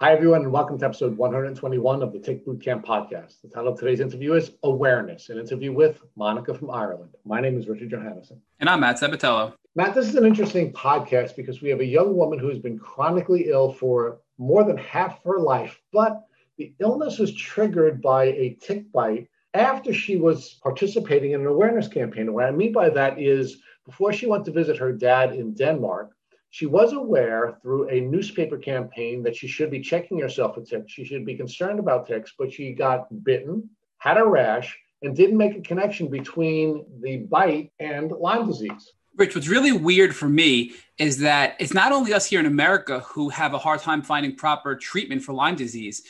Hi, everyone, and welcome to episode 121 of the Tick Bootcamp podcast. The title of today's interview is Awareness, an interview with Monica from Ireland. My name is Richard Johannesen. And I'm Matt Sabatello. Matt, this is an interesting podcast because we have a young woman who has been chronically ill for more than half her life, but the illness was triggered by a tick bite after she was participating in an awareness campaign. what I mean by that is before she went to visit her dad in Denmark, she was aware through a newspaper campaign that she should be checking herself for ticks. She should be concerned about ticks, but she got bitten, had a rash, and didn't make a connection between the bite and Lyme disease. Rich, what's really weird for me is that it's not only us here in America who have a hard time finding proper treatment for Lyme disease.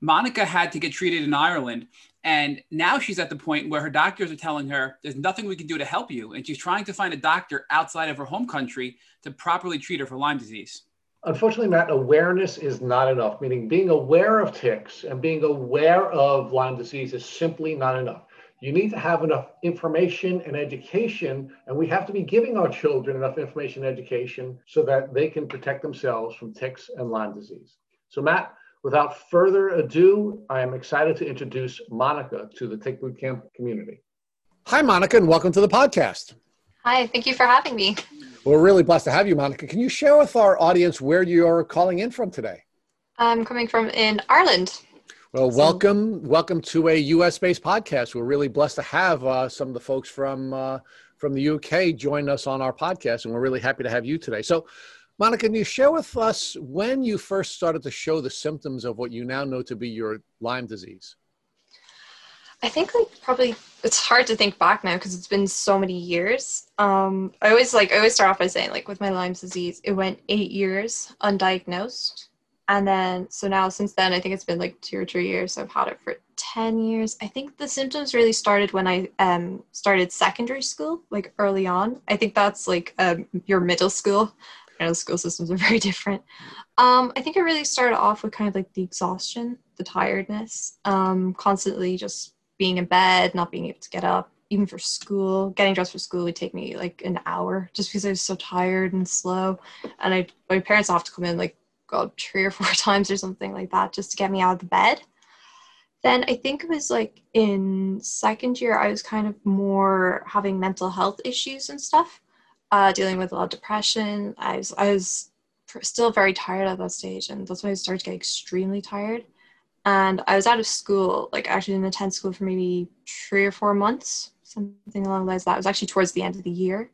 Monica had to get treated in Ireland. And now she's at the point where her doctors are telling her there's nothing we can do to help you. And she's trying to find a doctor outside of her home country to properly treat her for Lyme disease. Unfortunately, Matt, awareness is not enough, meaning being aware of ticks and being aware of Lyme disease is simply not enough. You need to have enough information and education, and we have to be giving our children enough information and education so that they can protect themselves from ticks and Lyme disease. So, Matt, Without further ado, I am excited to introduce Monica to the Tick Bootcamp community. Hi, Monica, and welcome to the podcast. Hi, thank you for having me. We're really blessed to have you, Monica. Can you share with our audience where you are calling in from today? I'm coming from in Ireland. Well, welcome, welcome to a U.S.-based podcast. We're really blessed to have uh, some of the folks from uh, from the UK join us on our podcast, and we're really happy to have you today. So, Monica, can you share with us when you first started to show the symptoms of what you now know to be your Lyme disease? I think like probably it's hard to think back now because it's been so many years. Um, I always like I always start off by saying like with my Lyme disease, it went eight years undiagnosed, and then so now since then I think it's been like two or three years. I've had it for ten years. I think the symptoms really started when I um, started secondary school, like early on. I think that's like um, your middle school I school systems are very different. Um, I think it really started off with kind of like the exhaustion, the tiredness, um, constantly just being in bed, not being able to get up, even for school. Getting dressed for school would take me like an hour just because I was so tired and slow. And I, my parents have to come in like God three or four times or something like that just to get me out of the bed. Then I think it was like in second year, I was kind of more having mental health issues and stuff uh, dealing with a lot of depression. I was, I was still very tired at that stage, and that's when I started to get extremely tired. And I was out of school, like actually in attend school for maybe three or four months, something along those lines. That was actually towards the end of the year.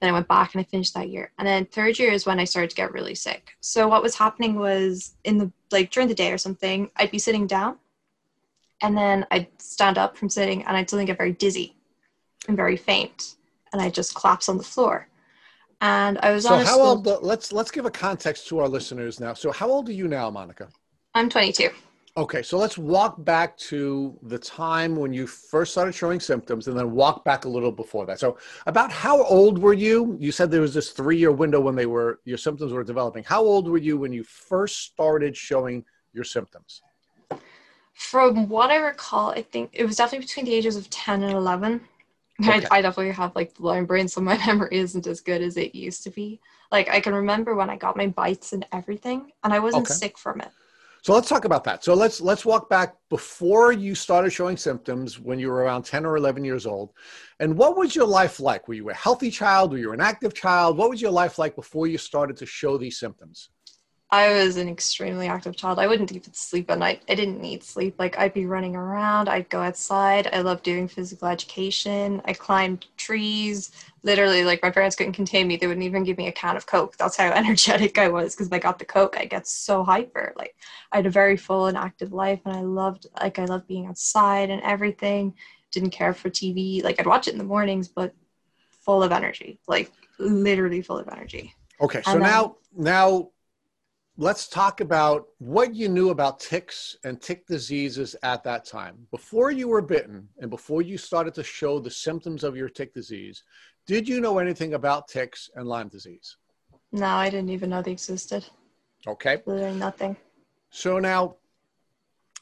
Then I went back and I finished that year. And then third year is when I started to get really sick. So what was happening was in the like during the day or something, I'd be sitting down and then I'd stand up from sitting and I'd suddenly get very dizzy and very faint and I just collapsed on the floor. And I was so on. how old? Let's let's give a context to our listeners now. So how old are you now, Monica? I'm 22. Okay, so let's walk back to the time when you first started showing symptoms, and then walk back a little before that. So, about how old were you? You said there was this three-year window when they were your symptoms were developing. How old were you when you first started showing your symptoms? From what I recall, I think it was definitely between the ages of 10 and 11. Okay. I, I, definitely have like the Lyme brain, so my memory isn't as good as it used to be. Like I can remember when I got my bites and everything, and I wasn't okay. sick from it. So let's talk about that. So let's let's walk back before you started showing symptoms when you were around 10 or 11 years old. And what was your life like? Were you a healthy child? Were you an active child? What was your life like before you started to show these symptoms? I was an extremely active child. I wouldn't even sleep at night. I didn't need sleep. Like I'd be running around. I'd go outside. I loved doing physical education. I climbed trees. Literally, like my parents couldn't contain me. They wouldn't even give me a can of Coke. That's how energetic I was. Because if I got the Coke, I get so hyper. Like I had a very full and active life, and I loved like I loved being outside and everything. Didn't care for TV. Like I'd watch it in the mornings, but full of energy. Like literally full of energy. Okay, so then, now now let's talk about what you knew about ticks and tick diseases at that time. Before you were bitten and before you started to show the symptoms of your tick disease, did you know anything about ticks and Lyme disease? No, I didn't even know they existed. Okay. Literally nothing. So now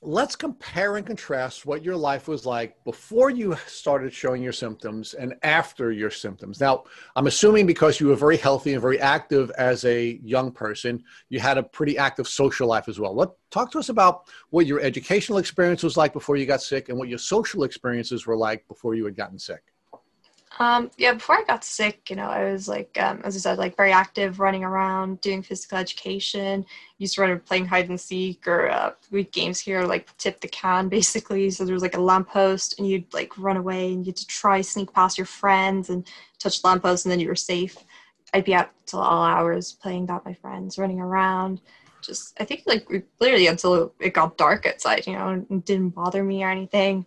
let's compare and contrast what your life was like before you started showing your symptoms and after your symptoms. Now, I'm assuming because you were very healthy and very active as a young person, you had a pretty active social life as well. Let talk to us about what your educational experience was like before you got sick and what your social experiences were like before you had gotten sick. Um, yeah, before I got sick, you know, I was like, um, as I said, like very active, running around, doing physical education. Used to run playing hide and seek or uh, we games here, like tip the can, basically. So there was like a lamppost, and you'd like run away, and you had to try sneak past your friends and touch the lamppost, and then you were safe. I'd be out till all hours playing that my friends, running around. Just, I think like literally until it got dark outside, you know, and didn't bother me or anything.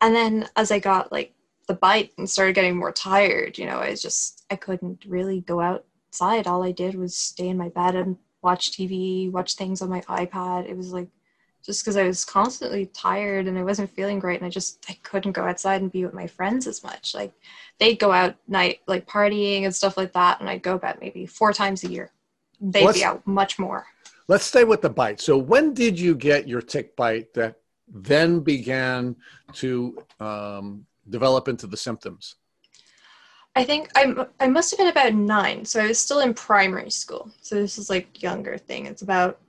And then as I got like the bite and started getting more tired. You know, I just I couldn't really go outside. All I did was stay in my bed and watch TV, watch things on my iPad. It was like just because I was constantly tired and I wasn't feeling great and I just I couldn't go outside and be with my friends as much. Like they'd go out night like partying and stuff like that and I'd go about maybe four times a year. They'd let's, be out much more. Let's stay with the bite. So when did you get your tick bite that then began to um, develop into the symptoms? I think I I must have been about nine, so I was still in primary school. So this is like younger thing. It's about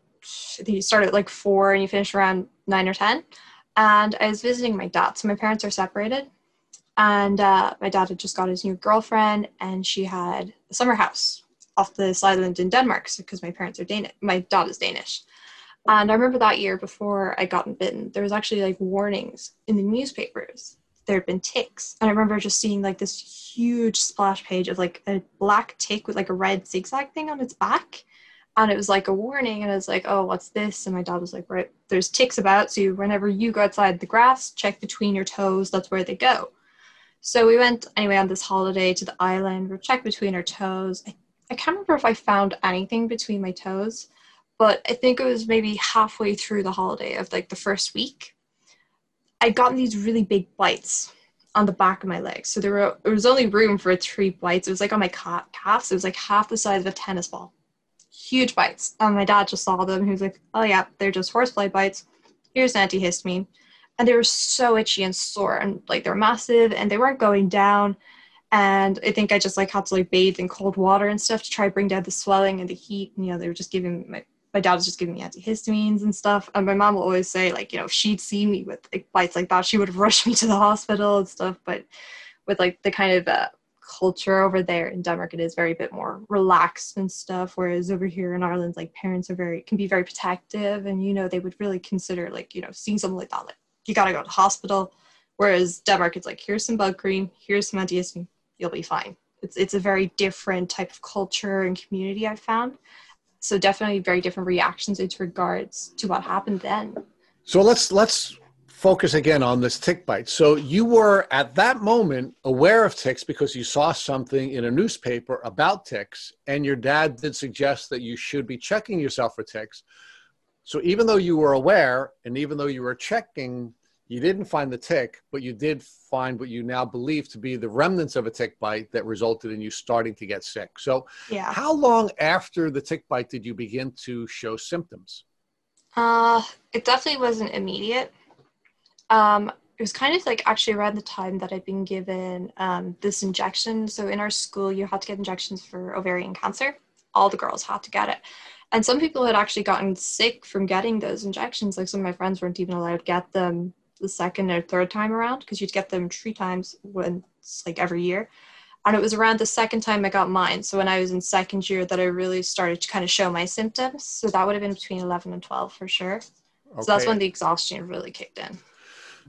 you start at like four and you finish around nine or ten. And I was visiting my dad. So my parents are separated, and uh, my dad had just got his new girlfriend, and she had a summer house off the island in Denmark because my parents are Danish. My dad is Danish. And I remember that year before I got bitten, there was actually like warnings in the newspapers there had been ticks. And I remember just seeing like this huge splash page of like a black tick with like a red zigzag thing on its back. And it was like a warning. And I was like, oh, what's this? And my dad was like, right, there's ticks about. So whenever you go outside the grass, check between your toes. That's where they go. So we went anyway on this holiday to the island. We checked between our toes. I, I can't remember if I found anything between my toes, but I think it was maybe halfway through the holiday of like the first week I'd gotten these really big bites on the back of my legs. So there were there was only room for three bites. It was like on my ca- calves. It was like half the size of a tennis ball. Huge bites. And my dad just saw them. He was like, "Oh yeah, they're just horsefly bites. Here's an antihistamine." And they were so itchy and sore, and like they're massive, and they weren't going down. And I think I just like had to like bathe in cold water and stuff to try to bring down the swelling and the heat. And, you know, they were just giving my my dad was just giving me antihistamines and stuff. And my mom will always say, like, you know, if she'd seen me with like, bites like that, she would have rushed me to the hospital and stuff. But with like the kind of uh, culture over there in Denmark, it is very bit more relaxed and stuff. Whereas over here in Ireland, like parents are very can be very protective, and you know they would really consider like you know seeing something like that, like you gotta go to hospital. Whereas Denmark, it's like here's some bug cream, here's some antihistamine, you'll be fine. It's it's a very different type of culture and community I found so definitely very different reactions in regards to what happened then. So let's let's focus again on this tick bite. So you were at that moment aware of ticks because you saw something in a newspaper about ticks and your dad did suggest that you should be checking yourself for ticks. So even though you were aware and even though you were checking you didn't find the tick, but you did find what you now believe to be the remnants of a tick bite that resulted in you starting to get sick. So, yeah. how long after the tick bite did you begin to show symptoms? Uh, it definitely wasn't immediate. Um, it was kind of like actually around the time that I'd been given um, this injection. So, in our school, you had to get injections for ovarian cancer. All the girls had to get it. And some people had actually gotten sick from getting those injections. Like some of my friends weren't even allowed to get them the second or third time around because you'd get them three times once like every year. And it was around the second time i got mine so when i was in second year that i really started to kind of show my symptoms. So that would have been between 11 and 12 for sure. Okay. so that's when the exhaustion really kicked in.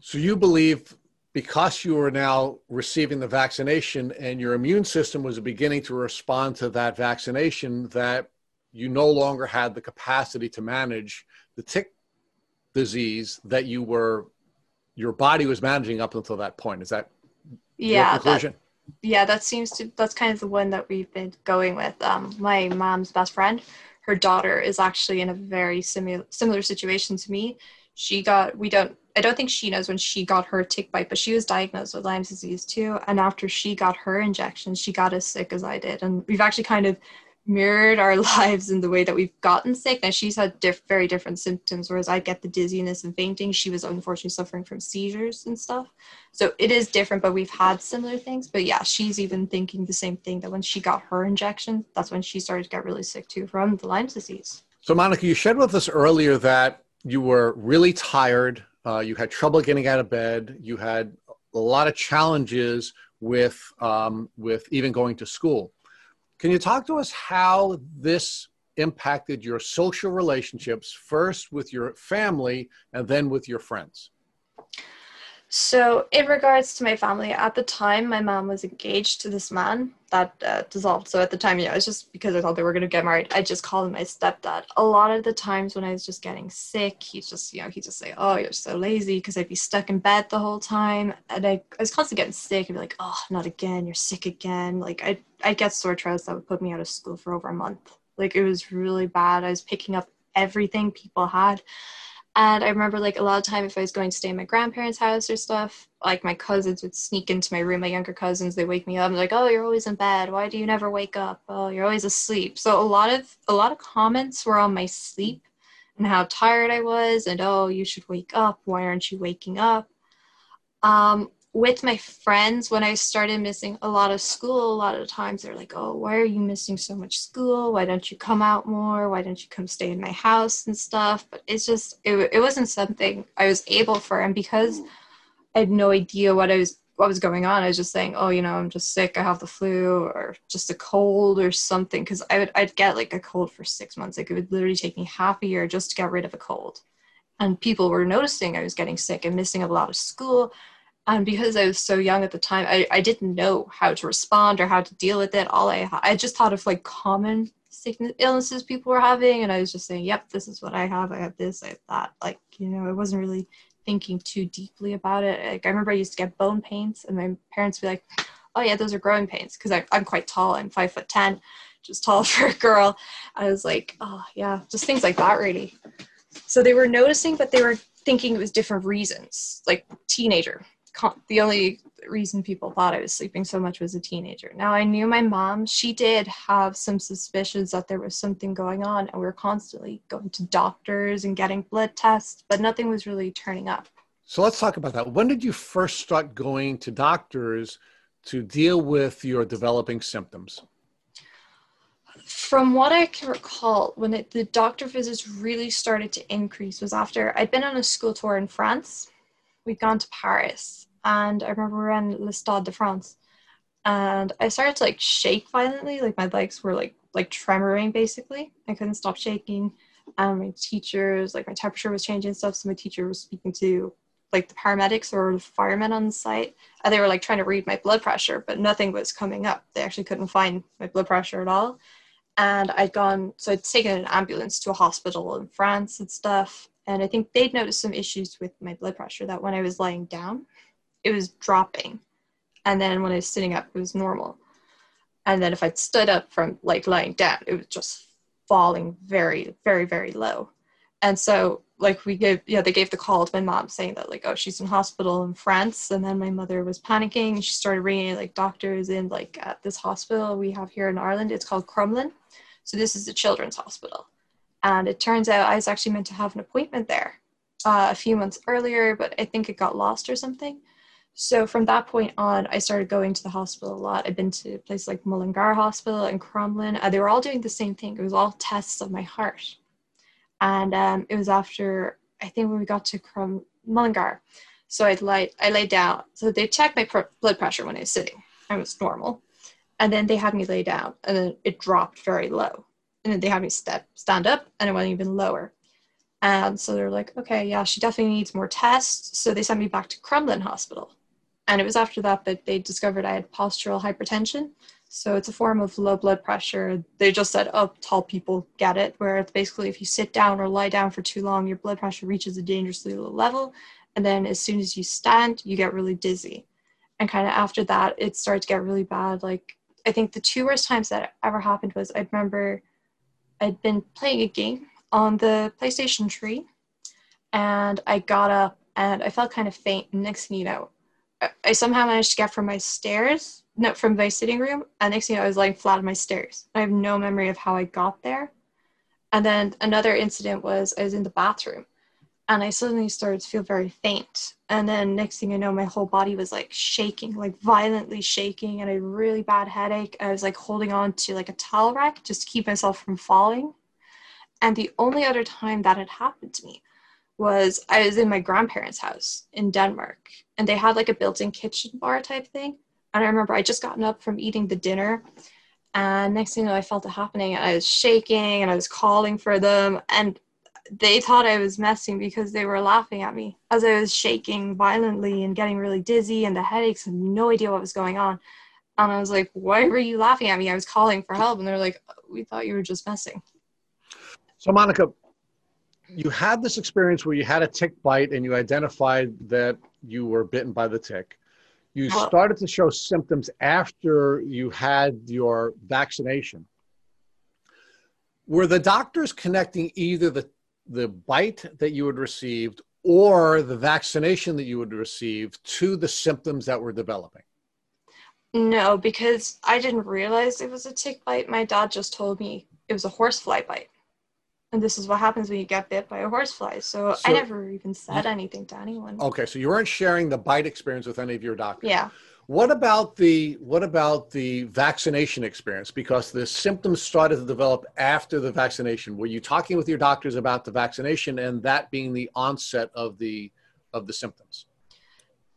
So you believe because you were now receiving the vaccination and your immune system was beginning to respond to that vaccination that you no longer had the capacity to manage the tick disease that you were your body was managing up until that point. Is that yeah? That, yeah, that seems to that's kind of the one that we've been going with. Um, my mom's best friend, her daughter is actually in a very similar similar situation to me. She got we don't I don't think she knows when she got her tick bite, but she was diagnosed with Lyme disease too. And after she got her injection, she got as sick as I did. And we've actually kind of mirrored our lives in the way that we've gotten sick. Now she's had diff- very different symptoms, whereas I get the dizziness and fainting. She was unfortunately suffering from seizures and stuff. So it is different, but we've had similar things. But yeah, she's even thinking the same thing that when she got her injection, that's when she started to get really sick too from the Lyme disease. So Monica, you shared with us earlier that you were really tired. Uh, you had trouble getting out of bed. You had a lot of challenges with um, with even going to school. Can you talk to us how this impacted your social relationships, first with your family and then with your friends? So, in regards to my family, at the time, my mom was engaged to this man that uh, dissolved. So, at the time, yeah, it was just because I thought they were going to get married. I just called him my stepdad. A lot of the times when I was just getting sick, he's just, you know, he'd just say, Oh, you're so lazy because I'd be stuck in bed the whole time. And I, I was constantly getting sick. I'd be like, Oh, not again. You're sick again. Like, I'd, I'd get sore throats that would put me out of school for over a month. Like, it was really bad. I was picking up everything people had and I remember like a lot of time if I was going to stay in my grandparents' house or stuff, like my cousins would sneak into my room, my younger cousins, they wake me up and like, Oh, you're always in bed. Why do you never wake up? Oh, you're always asleep. So a lot of a lot of comments were on my sleep and how tired I was and oh, you should wake up. Why aren't you waking up? Um, with my friends when i started missing a lot of school a lot of times they're like oh why are you missing so much school? Why don't you come out more? Why don't you come stay in my house and stuff? But it's just it, it wasn't something i was able for and because i had no idea what i was what was going on i was just saying oh you know i'm just sick. I have the flu or just a cold or something. Because i would i'd get like a cold for six months. Like it would literally take me half a year just to get rid of a cold. And people were noticing i was getting sick and missing a lot of school and because I was so young at the time, I, I didn't know how to respond or how to deal with it. All I I just thought of like common sickness illnesses people were having, and I was just saying, "Yep, this is what I have. I have this. I have that." Like you know, I wasn't really thinking too deeply about it. Like I remember I used to get bone pains, and my parents would be like, "Oh yeah, those are growing pains," because I'm quite tall. I'm five foot ten, just tall for a girl. I was like, "Oh yeah," just things like that, really. So they were noticing, but they were thinking it was different reasons, like teenager the only reason people thought I was sleeping so much was a teenager. Now I knew my mom, she did have some suspicions that there was something going on, and we were constantly going to doctors and getting blood tests, but nothing was really turning up. So let's talk about that. When did you first start going to doctors to deal with your developing symptoms? From what I can recall, when it, the doctor visits really started to increase was after I'd been on a school tour in France. We'd gone to Paris and I remember we were in Le Stade de France, and I started to like shake violently, like my legs were like like tremoring basically. I couldn't stop shaking. And my teachers, like my temperature was changing stuff. So my teacher was speaking to like the paramedics or the firemen on the site, and they were like trying to read my blood pressure, but nothing was coming up. They actually couldn't find my blood pressure at all. And I'd gone, so I'd taken an ambulance to a hospital in France and stuff. And I think they'd noticed some issues with my blood pressure that when I was lying down, it was dropping. And then when I was sitting up, it was normal. And then if I'd stood up from like lying down, it was just falling very, very, very low. And so like we gave yeah, they gave the call to my mom saying that like, oh, she's in hospital in France. And then my mother was panicking. She started ringing like doctors in like at this hospital we have here in Ireland. It's called Crumlin. So this is a children's hospital. And it turns out I was actually meant to have an appointment there uh, a few months earlier, but I think it got lost or something. So from that point on, I started going to the hospital a lot. I've been to places like Mullingar Hospital and Crumlin. Uh, they were all doing the same thing. It was all tests of my heart. And um, it was after, I think when we got to Crum- Mullingar. So I'd lie, I lay down. So they checked my pr- blood pressure when I was sitting. I was normal. And then they had me lay down and then it dropped very low. And then they had me step, stand up and it went even lower. And so they're like, okay, yeah, she definitely needs more tests. So they sent me back to Crumlin Hospital. And it was after that that they discovered I had postural hypotension. So it's a form of low blood pressure. They just said, oh, tall people get it, where it's basically if you sit down or lie down for too long, your blood pressure reaches a dangerously low level. And then as soon as you stand, you get really dizzy. And kind of after that, it started to get really bad. Like, I think the two worst times that ever happened was I remember I'd been playing a game on the PlayStation tree and I got up and I felt kind of faint. And next thing you know, I- I somehow managed to get from my stairs, no, from my sitting room, and next thing you know, I was lying flat on my stairs. I have no memory of how I got there. And then another incident was I was in the bathroom and I suddenly started to feel very faint. And then next thing I know, my whole body was like shaking, like violently shaking, and a really bad headache. I was like holding on to like a towel rack just to keep myself from falling. And the only other time that had happened to me was I was in my grandparents' house in Denmark, and they had like a built-in kitchen bar type thing. And I remember I just gotten up from eating the dinner, and next thing you know, I felt it happening, I was shaking, and I was calling for them, and they thought I was messing because they were laughing at me as I was shaking violently and getting really dizzy, and the headaches had no idea what was going on. And I was like, "Why were you laughing at me? I was calling for help." And they're like, oh, "We thought you were just messing." So, Monica, you had this experience where you had a tick bite and you identified that you were bitten by the tick. You started to show symptoms after you had your vaccination. Were the doctors connecting either the, the bite that you had received or the vaccination that you had received to the symptoms that were developing? No, because I didn't realize it was a tick bite. My dad just told me it was a horsefly bite. And this is what happens when you get bit by a horsefly. So, So- I never even said anything to anyone. Okay, so you weren't sharing the bite experience with any of your doctors. Yeah. What about the what about the vaccination experience? Because the symptoms started to develop after the vaccination. Were you talking with your doctors about the vaccination and that being the onset of the of the symptoms?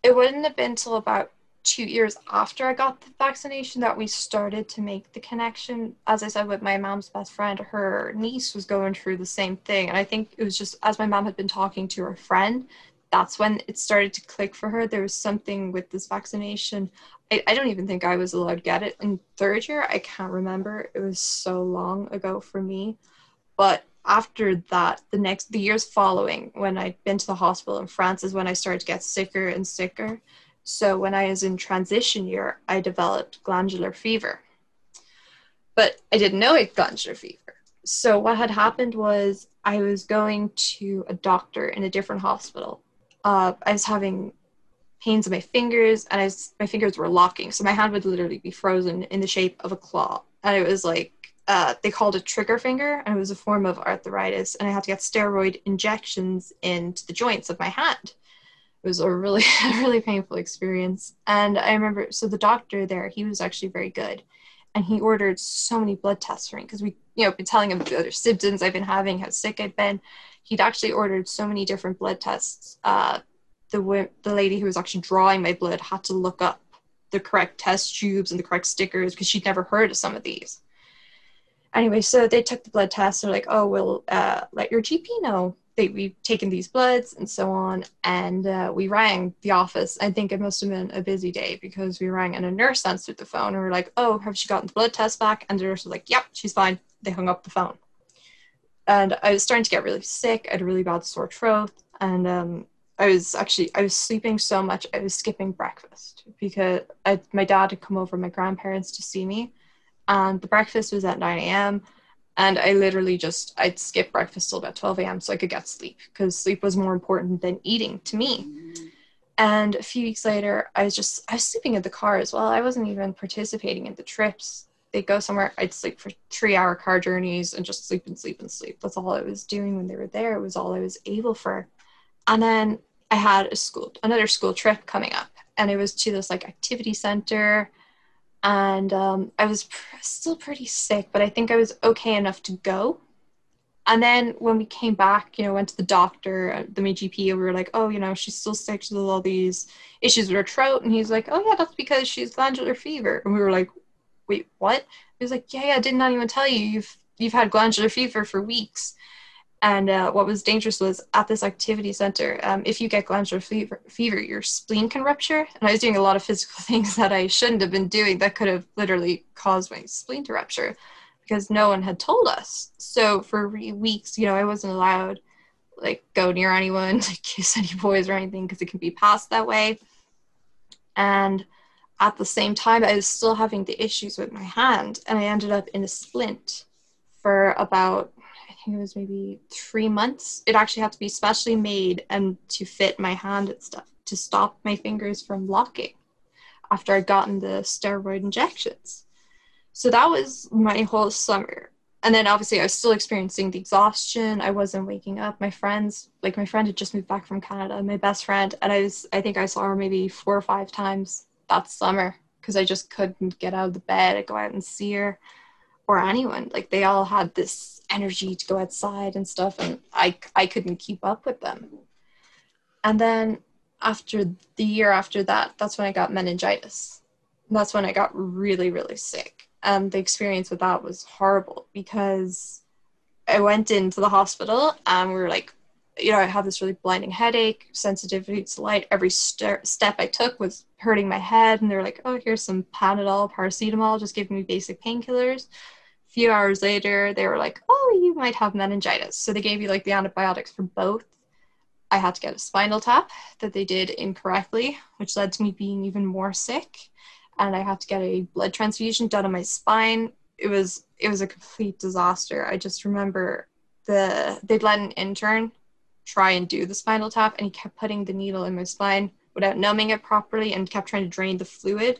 It wouldn't have been until about two years after I got the vaccination that we started to make the connection. As I said, with my mom's best friend, her niece was going through the same thing. And I think it was just as my mom had been talking to her friend, that's when it started to click for her. There was something with this vaccination. I, I don't even think I was allowed to get it in third year. I can't remember. It was so long ago for me. But after that, the next the years following, when I'd been to the hospital in France, is when I started to get sicker and sicker. So when I was in transition year, I developed glandular fever. But I didn't know it glandular fever. So what had happened was I was going to a doctor in a different hospital. Uh, I was having pains in my fingers, and I was, my fingers were locking, so my hand would literally be frozen in the shape of a claw. And it was like uh, they called it trigger finger, and it was a form of arthritis. And I had to get steroid injections into the joints of my hand it was a really really painful experience and i remember so the doctor there he was actually very good and he ordered so many blood tests for me because we you know been telling him the other symptoms i've been having how sick i've been he'd actually ordered so many different blood tests uh, the the lady who was actually drawing my blood had to look up the correct test tubes and the correct stickers because she'd never heard of some of these anyway so they took the blood tests they're like oh we'll uh, let your gp know that we've taken these bloods and so on. And uh, we rang the office. I think it must have been a busy day because we rang and a nurse answered the phone and we are like, oh, have she gotten the blood test back? And the nurse was like, yep, she's fine. They hung up the phone. And I was starting to get really sick. I had a really bad sore throat. And um, I was actually, I was sleeping so much, I was skipping breakfast because I, my dad had come over, my grandparents to see me. And the breakfast was at 9 a.m and I literally just I'd skip breakfast till about 12 a.m. so I could get sleep because sleep was more important than eating to me. And a few weeks later, I was just I was sleeping in the car as well. I wasn't even participating in the trips. They'd go somewhere, I'd sleep for three hour car journeys and just sleep and sleep and sleep. That's all I was doing when they were there. It was all I was able for. And then I had a school another school trip coming up, and it was to this like activity center and um, I was pr- still pretty sick, but I think I was okay enough to go. And then when we came back, you know, went to the doctor, uh, the GP, and we were like, oh, you know, she's still sick. She's all these issues with her throat. And he's like, oh, yeah, that's because she's glandular fever. And we were like, wait, what? He was like, yeah, yeah, did not even tell you. You've you've had glandular fever for weeks. And uh, what was dangerous was at this activity center, um, if you get glandular fever, fever, your spleen can rupture. And I was doing a lot of physical things that I shouldn't have been doing that could have literally caused my spleen to rupture because no one had told us. So for weeks, you know, I wasn't allowed like go near anyone, like kiss any boys or anything because it can be passed that way. And at the same time, I was still having the issues with my hand, and I ended up in a splint for about I think it was maybe three months. It actually had to be specially made and to fit my hand and stuff. to stop my fingers from locking after I'd gotten the steroid injections. So that was my whole summer. And then obviously I was still experiencing the exhaustion. I wasn't waking up. My friends, like my friend had just moved back from Canada, my best friend, and I was I think I saw her maybe four or five times that summer because I just couldn't get out of the bed and go out and see her or anyone. Like they all had this energy to go outside and stuff and I I couldn't keep up with them. And then after the year after that, that's when I got meningitis. And that's when I got really, really sick. And the experience with that was horrible because I went into the hospital and we were like, you know, I had this really blinding headache, sensitivity to light. Every st- step I took was hurting my head. And they're like, oh, here's some Panadol, paracetamol, just giving me basic painkillers. A few hours later, they were like, oh, you might have meningitis. So they gave you like the antibiotics for both. I had to get a spinal tap that they did incorrectly, which led to me being even more sick. And I had to get a blood transfusion done on my spine. It was it was a complete disaster. I just remember the they'd let an intern try and do the spinal tap and he kept putting the needle in my spine without numbing it properly and kept trying to drain the fluid.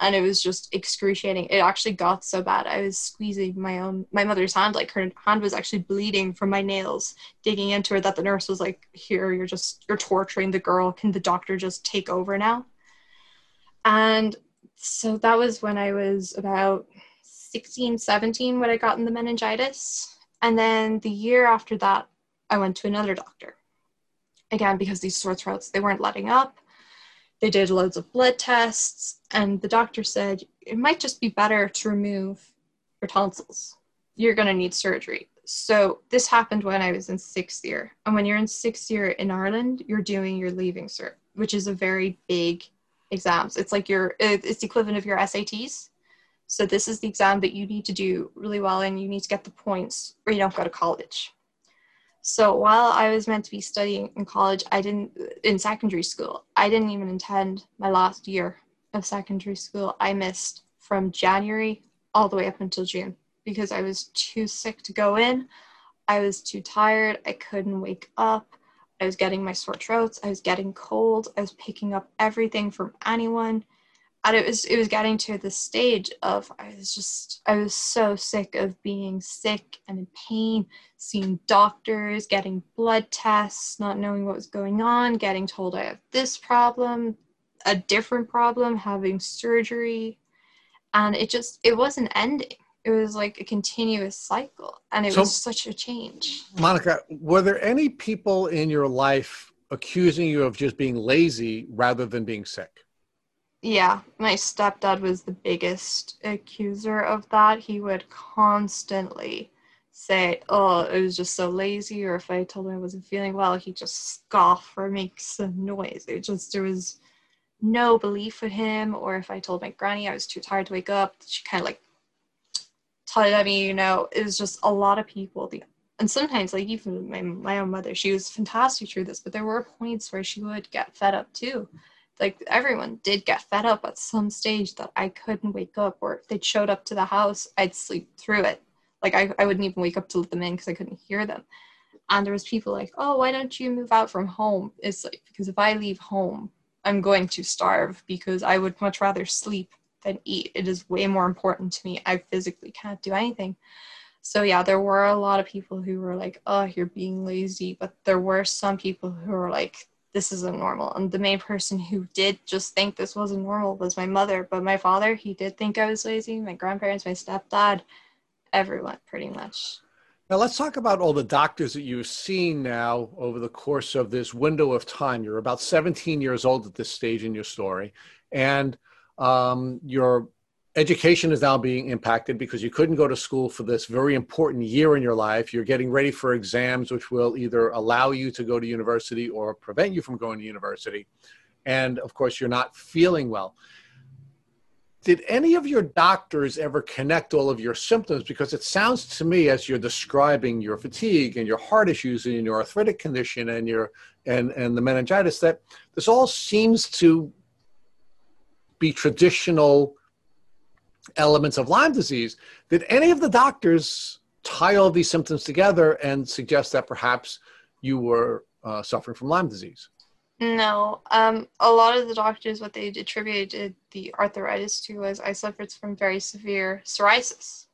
And it was just excruciating. It actually got so bad. I was squeezing my own my mother's hand like her hand was actually bleeding from my nails digging into her that the nurse was like here you're just you're torturing the girl. Can the doctor just take over now? And so that was when i was about 16 17 when i got in the meningitis. And then the year after that I went to another doctor. Again, because these sore throats, they weren't letting up. They did loads of blood tests, and the doctor said it might just be better to remove your tonsils. You're going to need surgery. So this happened when I was in sixth year. And when you're in sixth year in Ireland, you're doing your leaving cert, which is a very big exams. It's like your it's the equivalent of your SATs. So this is the exam that you need to do really well and you need to get the points or you don't go to college. So while I was meant to be studying in college, I didn't, in secondary school, I didn't even attend my last year of secondary school. I missed from January all the way up until June because I was too sick to go in. I was too tired. I couldn't wake up. I was getting my sore throats. I was getting cold. I was picking up everything from anyone and it was it was getting to the stage of I was just I was so sick of being sick and in pain, seeing doctors, getting blood tests, not knowing what was going on, getting told I have this problem, a different problem, having surgery, and it just it wasn't ending. It was like a continuous cycle, and it so, was such a change. Monica, were there any people in your life accusing you of just being lazy rather than being sick? Yeah, my stepdad was the biggest accuser of that. He would constantly say, Oh, it was just so lazy, or if I told him I wasn't feeling well, he'd just scoff or make some noise. It just, there was no belief in him, or if I told my granny I was too tired to wake up, she kind of like taught at me, you know, it was just a lot of people. The and sometimes, like even my my own mother, she was fantastic through this, but there were points where she would get fed up too like everyone did get fed up at some stage that I couldn't wake up, or if they showed up to the house, I'd sleep through it. Like I, I wouldn't even wake up to let them in because I couldn't hear them. And there was people like, oh, why don't you move out from home? It's like because if I leave home, I'm going to starve because I would much rather sleep than eat. It is way more important to me. I physically can't do anything. So yeah, there were a lot of people who were like, "Oh, you're being lazy," but there were some people who were like, this isn't normal. And the main person who did just think this wasn't normal was my mother. But my father, he did think I was lazy. My grandparents, my stepdad, everyone pretty much. Now let's talk about all the doctors that you've seen now over the course of this window of time. You're about 17 years old at this stage in your story, and um, you're education is now being impacted because you couldn't go to school for this very important year in your life. You're getting ready for exams, which will either allow you to go to university or prevent you from going to university. And of course, you're not feeling well. Did any of your doctors ever connect all of your symptoms? Because it sounds to me, as you're describing your fatigue and your heart issues and your arthritic condition and your and and the meningitis, that this all seems to be traditional elements of Lyme disease. Did any of the doctors tie all these symptoms together and suggest that perhaps you were uh, suffering from Lyme disease? No, um, a lot of the doctors, what they attributed the arthritis to was I suffered from very severe psoriasis.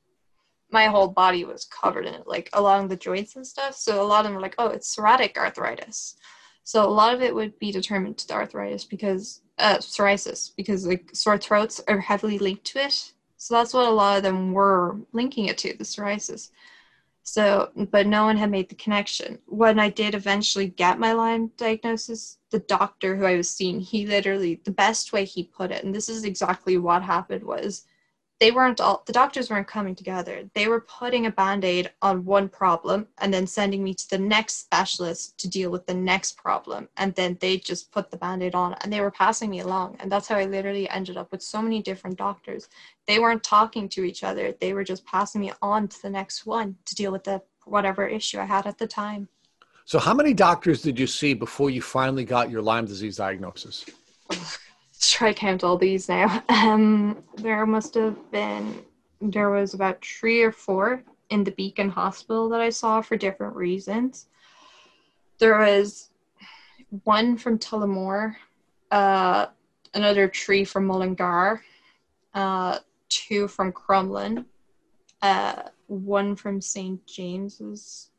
My whole body was covered in it, like along the joints and stuff. So a lot of them were like, "Oh, it's psoriatic arthritis." So a lot of it would be determined to the arthritis because uh, psoriasis, because like sore throats are heavily linked to it. So that's what a lot of them were linking it to, the psoriasis. So, but no one had made the connection. When I did eventually get my Lyme diagnosis, the doctor who I was seeing, he literally, the best way he put it, and this is exactly what happened was they weren't all the doctors weren't coming together. They were putting a band-aid on one problem and then sending me to the next specialist to deal with the next problem. And then they just put the band-aid on and they were passing me along. And that's how i literally ended up with so many different doctors. They weren't talking to each other. They were just passing me on to the next one to deal with the whatever issue i had at the time. So how many doctors did you see before you finally got your lyme disease diagnosis try count all these now. Um, there must have been there was about three or four in the Beacon Hospital that I saw for different reasons. There was one from Tullamore, uh, another tree from Mullingar, uh, two from Crumlin, uh, one from St. James's,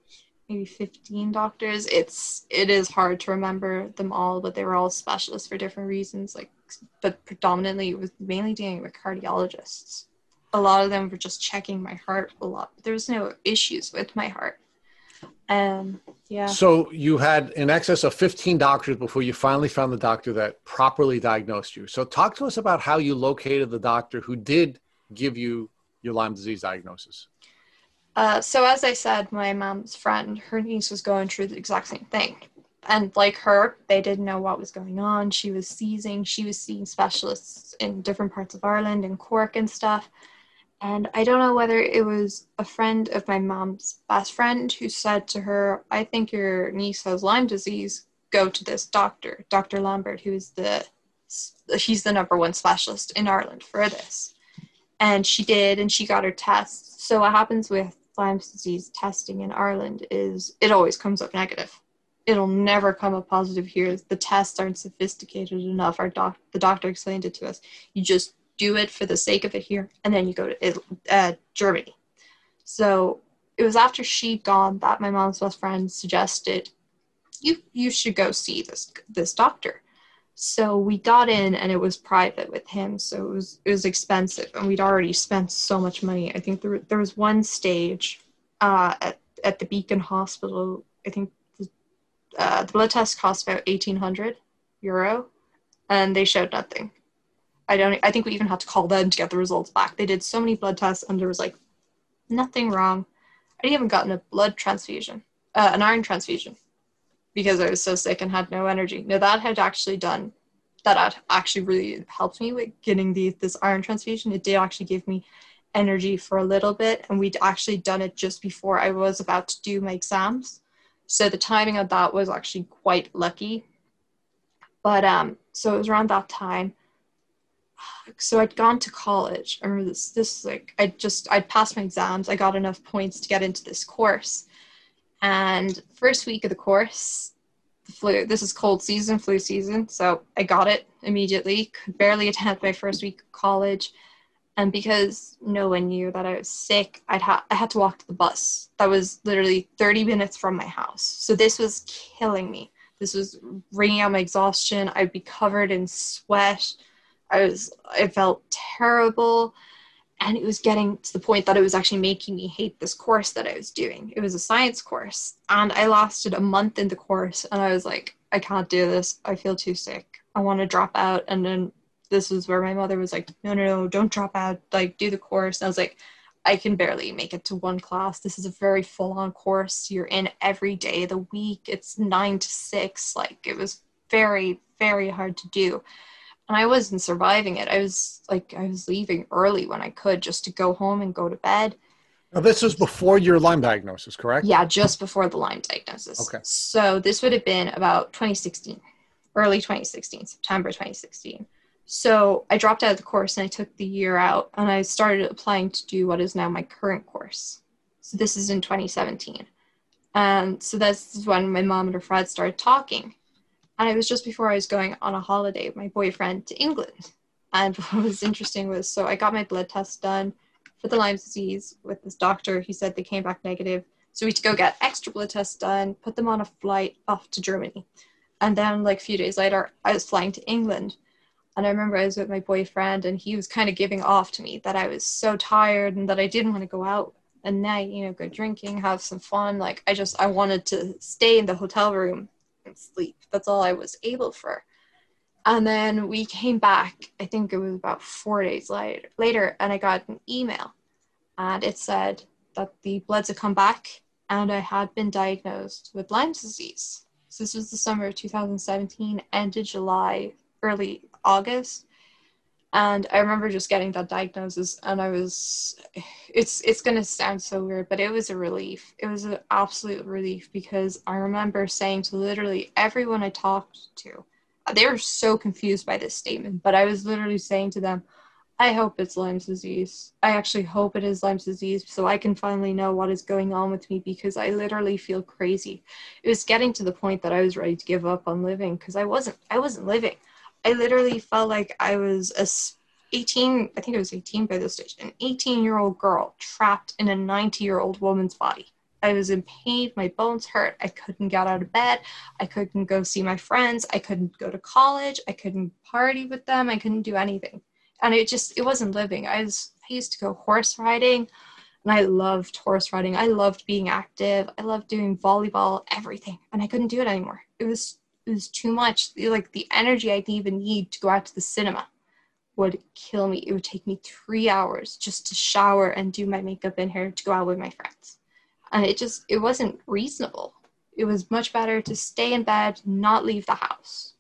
maybe 15 doctors. It's it is hard to remember them all, but they were all specialists for different reasons. Like but predominantly it was mainly dealing with cardiologists. A lot of them were just checking my heart a lot. There was no issues with my heart. Um, yeah. So you had in excess of 15 doctors before you finally found the doctor that properly diagnosed you. So talk to us about how you located the doctor who did give you your Lyme disease diagnosis. Uh, so as I said, my mom's friend, her niece was going through the exact same thing and like her, they didn't know what was going on. She was seizing. She was seeing specialists in different parts of Ireland and Cork and stuff. And I don't know whether it was a friend of my mom's best friend who said to her, I think your niece has Lyme disease. Go to this doctor, Dr. Lambert, who is the he's the number one specialist in Ireland for this. And she did, and she got her tests. So what happens with Lyme disease testing in Ireland is it always comes up negative it'll never come up positive here. The tests aren't sophisticated enough. Our doc, the doctor explained it to us. You just do it for the sake of it here, and then you go to uh, Germany. So it was after she'd gone that my mom's best friend suggested you you should go see this this doctor. So we got in, and it was private with him, so it was it was expensive, and we'd already spent so much money. I think there there was one stage uh, at at the Beacon Hospital. I think uh, the blood test cost about 1800 euro and they showed nothing. I don't i think we even had to call them to get the results back. They did so many blood tests and there was like nothing wrong. I didn't even gotten a blood transfusion uh, an iron transfusion because i was so sick and had no energy. Now that had actually done that had actually really helped me with getting the this iron transfusion. It did actually give me energy for a little bit and we'd actually done it just before i was about to do my exams so the timing of that was actually quite lucky. But um, so it was around that time. So I'd gone to college. I remember this. This like I just I'd passed my exams. I got enough points to get into this course. And first week of the course, the flu. This is cold season, flu season. So I got it immediately. Could barely attend my first week of college and because no one knew that I was sick, I'd ha- I had to walk to the bus. That was literally 30 minutes from my house. So this was killing me. This was wringing out my exhaustion. I'd be covered in sweat. I was I felt terrible. And it was getting to the point that it was actually making me hate this course that I was doing. It was a science course. And I lasted a month in the course and I was like, I can't do this. I feel too sick. I want to drop out. And then this is where my mother was like, no, no, no, don't drop out. Like, do the course. And I was like, I can barely make it to one class. This is a very full on course. You're in every day of the week. It's nine to six. Like, it was very, very hard to do. And I wasn't surviving it. I was like, I was leaving early when I could just to go home and go to bed. Now, this was before your Lyme diagnosis, correct? Yeah, just before the Lyme diagnosis. Okay. So this would have been about 2016, early 2016, September 2016. So I dropped out of the course and I took the year out and I started applying to do what is now my current course. So this is in 2017. And so this is when my mom and her friend started talking. And it was just before I was going on a holiday with my boyfriend to England. And what was interesting was so I got my blood test done for the Lyme disease with this doctor. He said they came back negative. So we had to go get extra blood tests done, put them on a flight off to Germany. And then, like a few days later, I was flying to England. And I remember I was with my boyfriend, and he was kind of giving off to me that I was so tired and that I didn't want to go out and night, you know, go drinking, have some fun. Like, I just, I wanted to stay in the hotel room and sleep. That's all I was able for. And then we came back, I think it was about four days later, later and I got an email. And it said that the bloods had come back and I had been diagnosed with Lyme disease. So this was the summer of 2017, ended July, early August. And I remember just getting that diagnosis and I was it's it's gonna sound so weird, but it was a relief. It was an absolute relief because I remember saying to literally everyone I talked to, they were so confused by this statement, but I was literally saying to them, I hope it's Lyme's disease. I actually hope it is Lyme's disease so I can finally know what is going on with me because I literally feel crazy. It was getting to the point that I was ready to give up on living because I wasn't I wasn't living. I literally felt like I was a 18, I think I was 18 by this stage, an 18 year old girl trapped in a 90 year old woman's body. I was in pain, my bones hurt, I couldn't get out of bed, I couldn't go see my friends, I couldn't go to college, I couldn't party with them, I couldn't do anything. And it just it wasn't living. I was i used to go horse riding and i loved horse riding. I loved being active. I loved doing volleyball everything and i couldn't do it anymore. It was it was too much. Like the energy i even need to go out to the cinema would kill me. It would take me three hours just to shower and do my makeup and hair to go out with my friends. And it just it wasn't reasonable. It was much better to stay in bed not leave the house